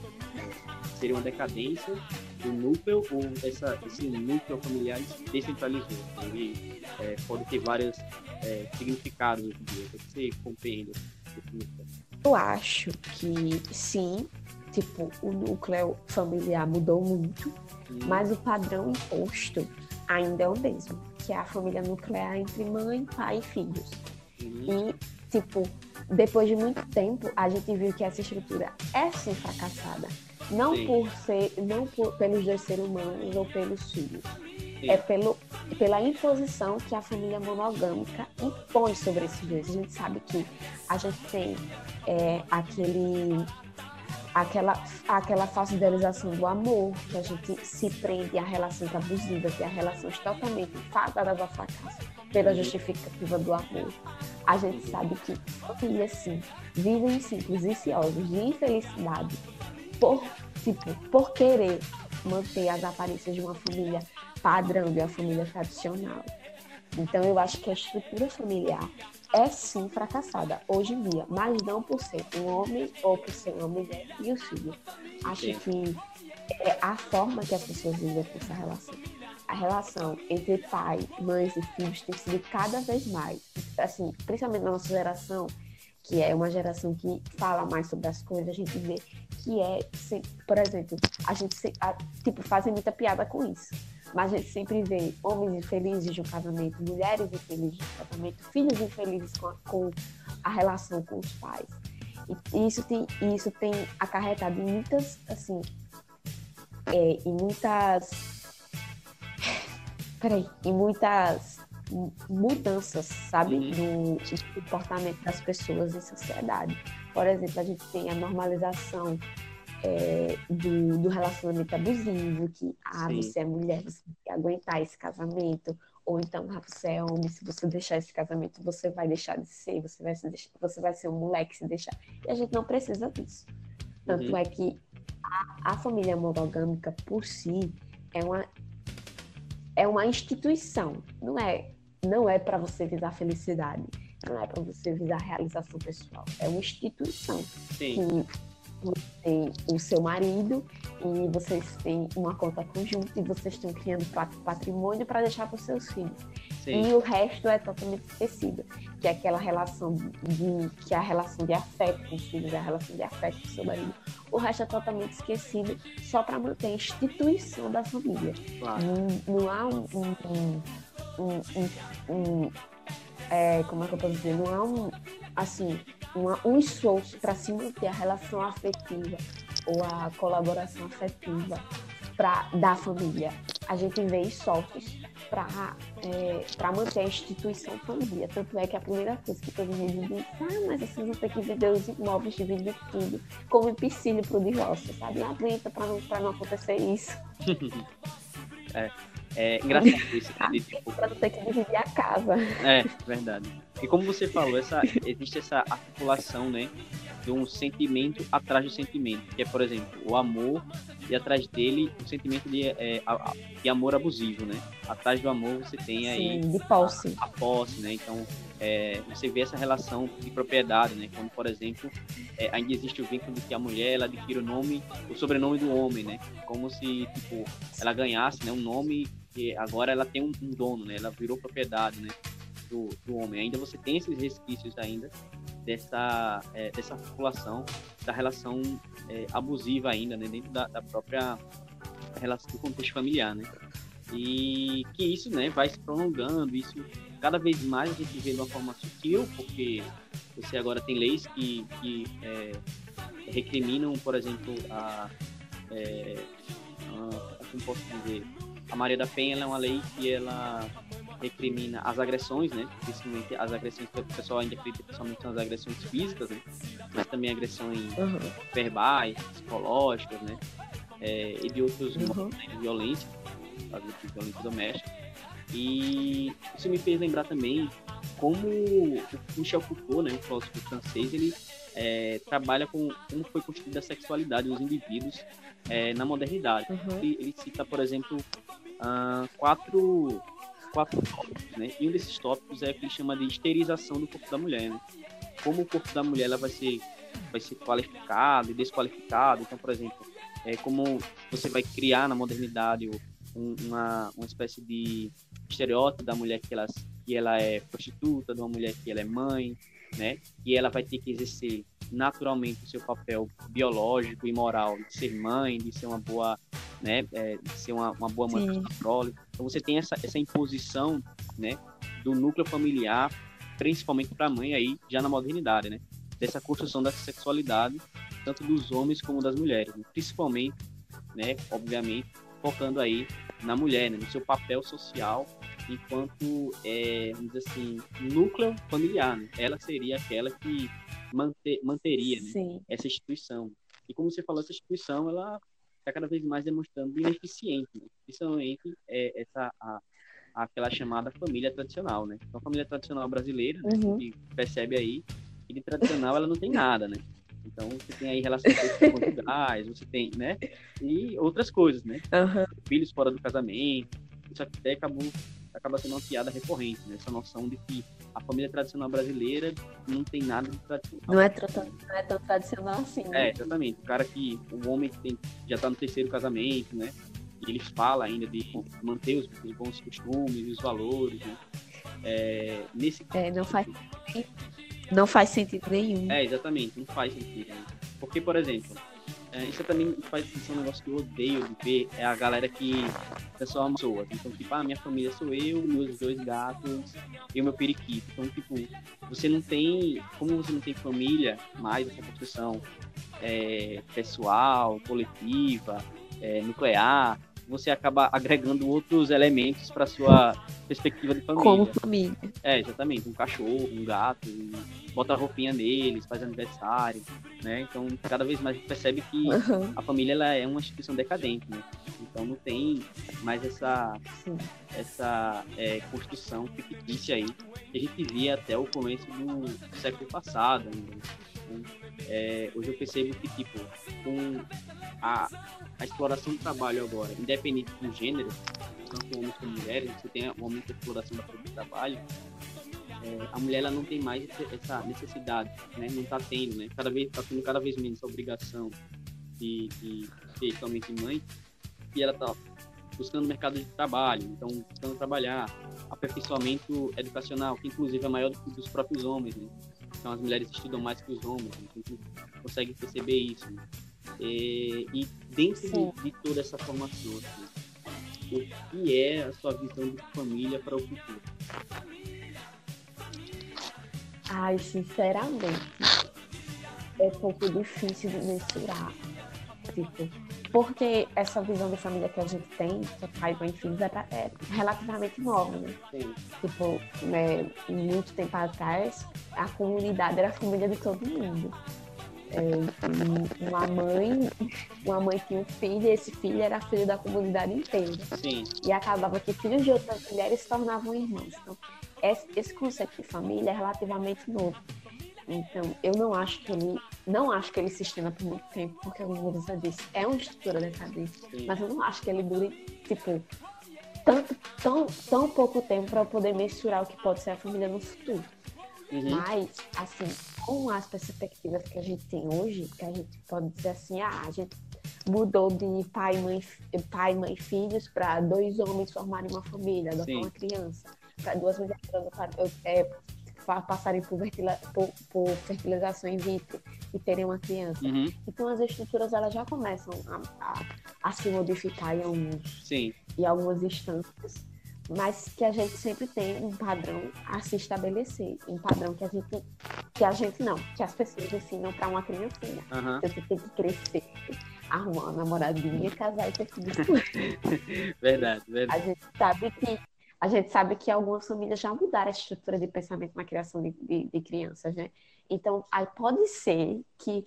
seria uma decadência do núcleo ou essa, esse núcleo familiar descentralizou? Ele é, pode ter vários é, significados hoje em dia. O que você compreende Eu acho que sim, tipo, o núcleo familiar mudou muito, mas o padrão imposto ainda é o mesmo, que é a família nuclear entre mãe, pai e filhos. E, tipo, depois de muito tempo, a gente viu que essa estrutura é sim fracassada. Não Sim. por ser, não por, pelos dois seres humanos ou pelos filhos. Sim. É pelo, pela imposição que a família monogâmica impõe sobre esses dois. A gente sabe que a gente tem é, aquele aquela, aquela falsa idealização do amor, que a gente se prende a relações abusivas e a relações totalmente fadadas ao fracasso pela justificativa do amor. A gente sabe que famílias, sim, vivem em ciclos viciosos de infelicidade por, tipo, por querer manter as aparências de uma família padrão, de uma família tradicional. Então, eu acho que a estrutura familiar é sim fracassada hoje em dia, mas não por ser um homem ou por ser uma mulher e o filho. Acho sim. que é a forma que as pessoas vivem com essa relação. A relação entre pai, mães e filhos tem sido cada vez mais, assim, principalmente na nossa geração, que é uma geração que fala mais sobre as coisas, a gente vê que é, por exemplo, a gente a, tipo fazem muita piada com isso. Mas a gente sempre vê homens infelizes um casamento, mulheres infelizes um casamento, filhos infelizes com a, com a relação com os pais. E isso tem, isso tem acarretado muitas, assim, é, em muitas. <laughs> Peraí, em muitas mudanças, sabe, no comportamento das pessoas em sociedade. Por exemplo, a gente tem a normalização é, do, do, relacionamento abusivo, que ah, você é mulher, você tem que aguentar esse casamento, ou então ah, você é homem, se você deixar esse casamento, você vai deixar de ser, você vai, se deixar, você vai ser um moleque se deixar. E a gente não precisa disso. Tanto uhum. é que a, a família monogâmica por si é uma, é uma instituição, não é não é para você visar felicidade, não é para você visar realização pessoal. É uma instituição Sim. que tem o seu marido e vocês têm uma conta conjunta e vocês estão criando patrimônio para deixar para os seus filhos. Sim. E o resto é totalmente esquecido, que é aquela relação de que é a relação de afeto com os filhos, é a relação de afeto com o seu marido. O resto é totalmente esquecido só para manter a instituição da família. Claro. Não, não há um, um um, um, um é, como é que eu posso dizer, não há um, assim, uma, um esforço para se manter a relação afetiva ou a colaboração afetiva pra, da família. A gente vê esforços para é, manter a instituição família. Tanto é que a primeira coisa que todo mundo diz, ah, mas vocês vão ter que vender os imóveis, dividir tudo, como empecilho para o divórcio, sabe? Aguenta para não, não acontecer isso. <laughs> é. É engraçado <laughs> isso. De, tipo... Pra não ter que dividir a casa. É, verdade. E como você falou, essa, existe essa articulação, né? De um sentimento atrás do sentimento. Que é, por exemplo, o amor e atrás dele o sentimento de, é, de amor abusivo, né? Atrás do amor você tem aí. Sim, de posse. A, a posse, né? Então, é, você vê essa relação de propriedade, né? Quando, por exemplo, é, ainda existe o vínculo de que a mulher ela adquire o nome, o sobrenome do homem, né? Como se tipo ela ganhasse, né, um nome que agora ela tem um, um dono, né? Ela virou propriedade, né? Do, do homem. Ainda você tem esses resquícios ainda dessa é, dessa população, da relação é, abusiva ainda, né? Dentro da, da própria relação do contexto familiar, né? E que isso, né? Vai se prolongando, isso cada vez mais a gente vê de uma forma sutil, porque você agora tem leis que, que é, recriminam, por exemplo, a, é, a, como posso dizer, a Maria da Penha é uma lei que ela recrimina as agressões, né? Principalmente as agressões que o pessoal ainda acredita principalmente são as agressões físicas, né? Mas também agressões Uhum. verbais, psicológicas, né? É, e de outros Uhum. modos né, de violência, de violência doméstica. E isso me fez lembrar também como o Michel Foucault, né, um filósofo francês, ele é, trabalha com como foi construída a sexualidade dos indivíduos é, na modernidade. Uhum. Ele, ele cita, por exemplo, ah, quatro, quatro tópicos, né? E um desses tópicos é o que ele chama de esterilização do corpo da mulher, né? Como o corpo da mulher ela vai ser, vai ser qualificado e desqualificado. Então, por exemplo, é como você vai criar na modernidade um- uma, uma espécie de estereótipo da mulher que ela, que ela é prostituta, de uma mulher que ela é mãe, né? E ela vai ter que exercer naturalmente o seu papel biológico e moral de ser mãe, de ser uma boa, né, é, de ser uma, uma boa mãe para prole. Então você tem essa, essa imposição, né, do núcleo familiar, principalmente para a mãe aí já na modernidade, né, dessa construção da sexualidade tanto dos homens como das mulheres, né? principalmente, né, obviamente, focando aí na mulher, né, no seu papel social enquanto, é, vamos dizer assim, núcleo familiar. Né? Ela seria aquela que manter, manteria né, essa instituição. E como você falou, essa instituição, ela está cada vez mais demonstrando ineficiente, né? principalmente é, essa, a, aquela chamada família tradicional. Né? Então, a família tradicional brasileira, né, Uhum. que percebe aí, que de tradicional ela não tem nada, né? Então, você tem aí relações conjugais, você tem, né? E outras coisas, né? Aham. filhos fora do casamento. Isso até acabou, acaba sendo uma piada recorrente, né? Essa noção de que a família tradicional brasileira não tem nada de tradicional. Não é, tão, não é tão tradicional assim, né? É, exatamente. O cara que, o homem que tem, já tá no terceiro casamento, né? E ele fala ainda de manter os, os bons costumes os valores, né? É, nesse É, não faz, não faz sentido nenhum. É, exatamente, não faz sentido. Né? Porque, por exemplo, é, isso também faz isso é um negócio que eu odeio de ver, é a galera que pessoal ama pessoas. Então, tipo, ah, minha família sou eu, meus dois gatos e o meu periquito. Então, tipo, você não tem, como você não tem família mais essa construção é, pessoal, coletiva, é, nuclear, você acaba agregando outros elementos para sua perspectiva de família. Como família. É, exatamente. Um cachorro, um gato, bota roupinha neles, faz aniversário, né? Então, cada vez mais a gente percebe que Aham, a família ela é uma instituição decadente, né? Então, não tem mais essa, sim. essa é, construção fictícia aí que a gente via até o começo do século passado. né? Então, é, hoje eu percebo que, tipo, com a, a exploração do trabalho agora, independente do gênero, tanto homens como mulheres, você tem um aumento da exploração do trabalho, é, a mulher ela não tem mais essa necessidade, né? Não está tendo, né? Cada vez está tendo cada vez menos essa obrigação de, de ser somente mãe e ela está buscando mercado de trabalho, então buscando trabalhar, aperfeiçoamento educacional, que inclusive é maior do que dos próprios homens, né? Então as mulheres estudam mais que os homens, a gente consegue perceber isso. né? E, e dentro de, de toda essa formação, assim, o que é a sua visão de família para o futuro? Ai, sinceramente, é um pouco difícil de mensurar. Tipo, porque essa visão de família que a gente tem, que é pai, mãe e filhos, é, é relativamente nova, né? Sim. Tipo, né, muito tempo atrás, a comunidade era a família de todo mundo. É, uma mãe, uma mãe tinha um filho, e esse filho era filho da comunidade inteira. Sim, E acabava que filhos de outras mulheres se tornavam irmãos. Então, esse, esse conceito de família é relativamente novo. Então, eu não acho que ele não acho que ele se estenda por muito tempo, porque como você disse, é uma estrutura decadente. sim. Mas eu não acho que ele dure, tipo, tanto, tão, tão pouco tempo para eu poder mensurar o que pode ser a família no futuro. Uhum. Mas, assim, com as perspectivas que a gente tem hoje, que a gente pode dizer assim, ah, a gente mudou de pai, mãe, pai, mãe filhos para dois homens formarem uma família, adotar uma criança, para duas mulheres é, pa- passarem por, vertila- por- por fertilização in vitro e terem uma criança. Uhum. Então as estruturas elas já começam a, a- a se modificar em alguns Sim, em algumas instâncias, mas que a gente sempre tem um padrão a se estabelecer, um padrão que a gente, que a gente não, que as pessoas ensinam para uma criancinha. Aham. Você tem que crescer, arrumar uma namoradinha, casar e ter tudo. <laughs> Verdade, verdade. A gente sabe que a gente sabe que algumas famílias já mudaram a estrutura de pensamento na criação de, de, de crianças, né? Então, aí pode ser que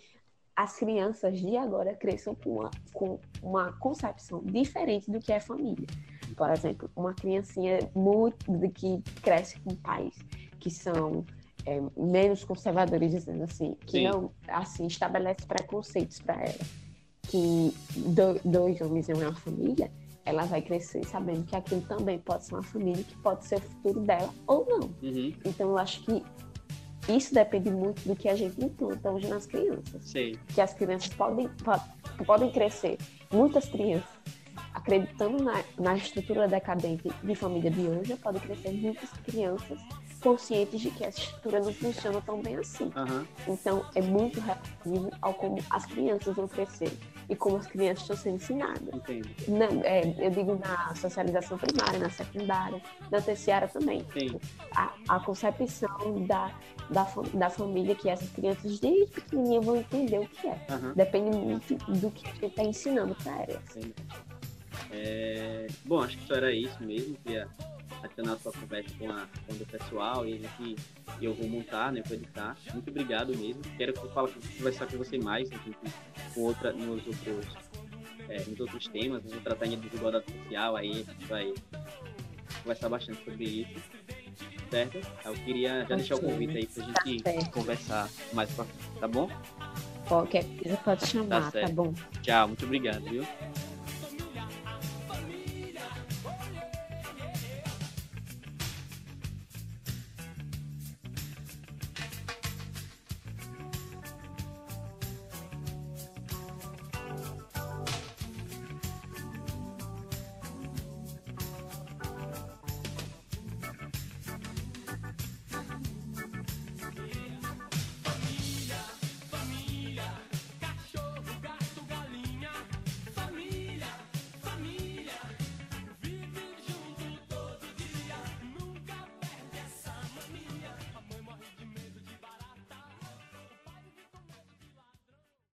as crianças de agora cresçam com uma, com uma concepção diferente do que é família. Por exemplo, uma criancinha muito que cresce com pais que são é, menos conservadores, dizendo assim, que Sim. não assim estabelece preconceitos para ela, que do- dois homens em uma família, ela vai crescer sabendo que aquilo também pode ser uma família, que pode ser o futuro dela ou não. Uhum. Então, eu acho que isso depende muito do que a gente implanta hoje nas crianças Sei. que as crianças podem, po- podem crescer, muitas crianças, acreditando na, na estrutura decadente de família de hoje, podem crescer muitas crianças conscientes de que essa estrutura não funciona tão bem assim. Aham. Então, é muito relativo ao como as crianças vão crescer e como as crianças estão sendo ensinadas. Na- é, eu digo na socialização primária, na secundária, na terciária também a, a concepção da, da, da família que essas crianças desde pequenininha vão entender o que é. Aham. Depende muito do que a gente está ensinando para elas. Entendo. É, Bom, acho que só era isso mesmo. Queria adicionar a sua conversa com, a, com o pessoal e a gente, e eu vou montar, né, vou editar. Muito obrigado mesmo. Quero que fale, conversar com você mais, né, com, outra, nos outros, é, nos outros temas. Vamos tratar de desigualdade social aí, a gente vai conversar bastante sobre isso. Certo? Eu queria já deixar o convite aí pra gente certo. conversar mais pra frente, tá bom? Qualquer coisa pode chamar, tá, certo. bom? Tchau, muito obrigado, viu?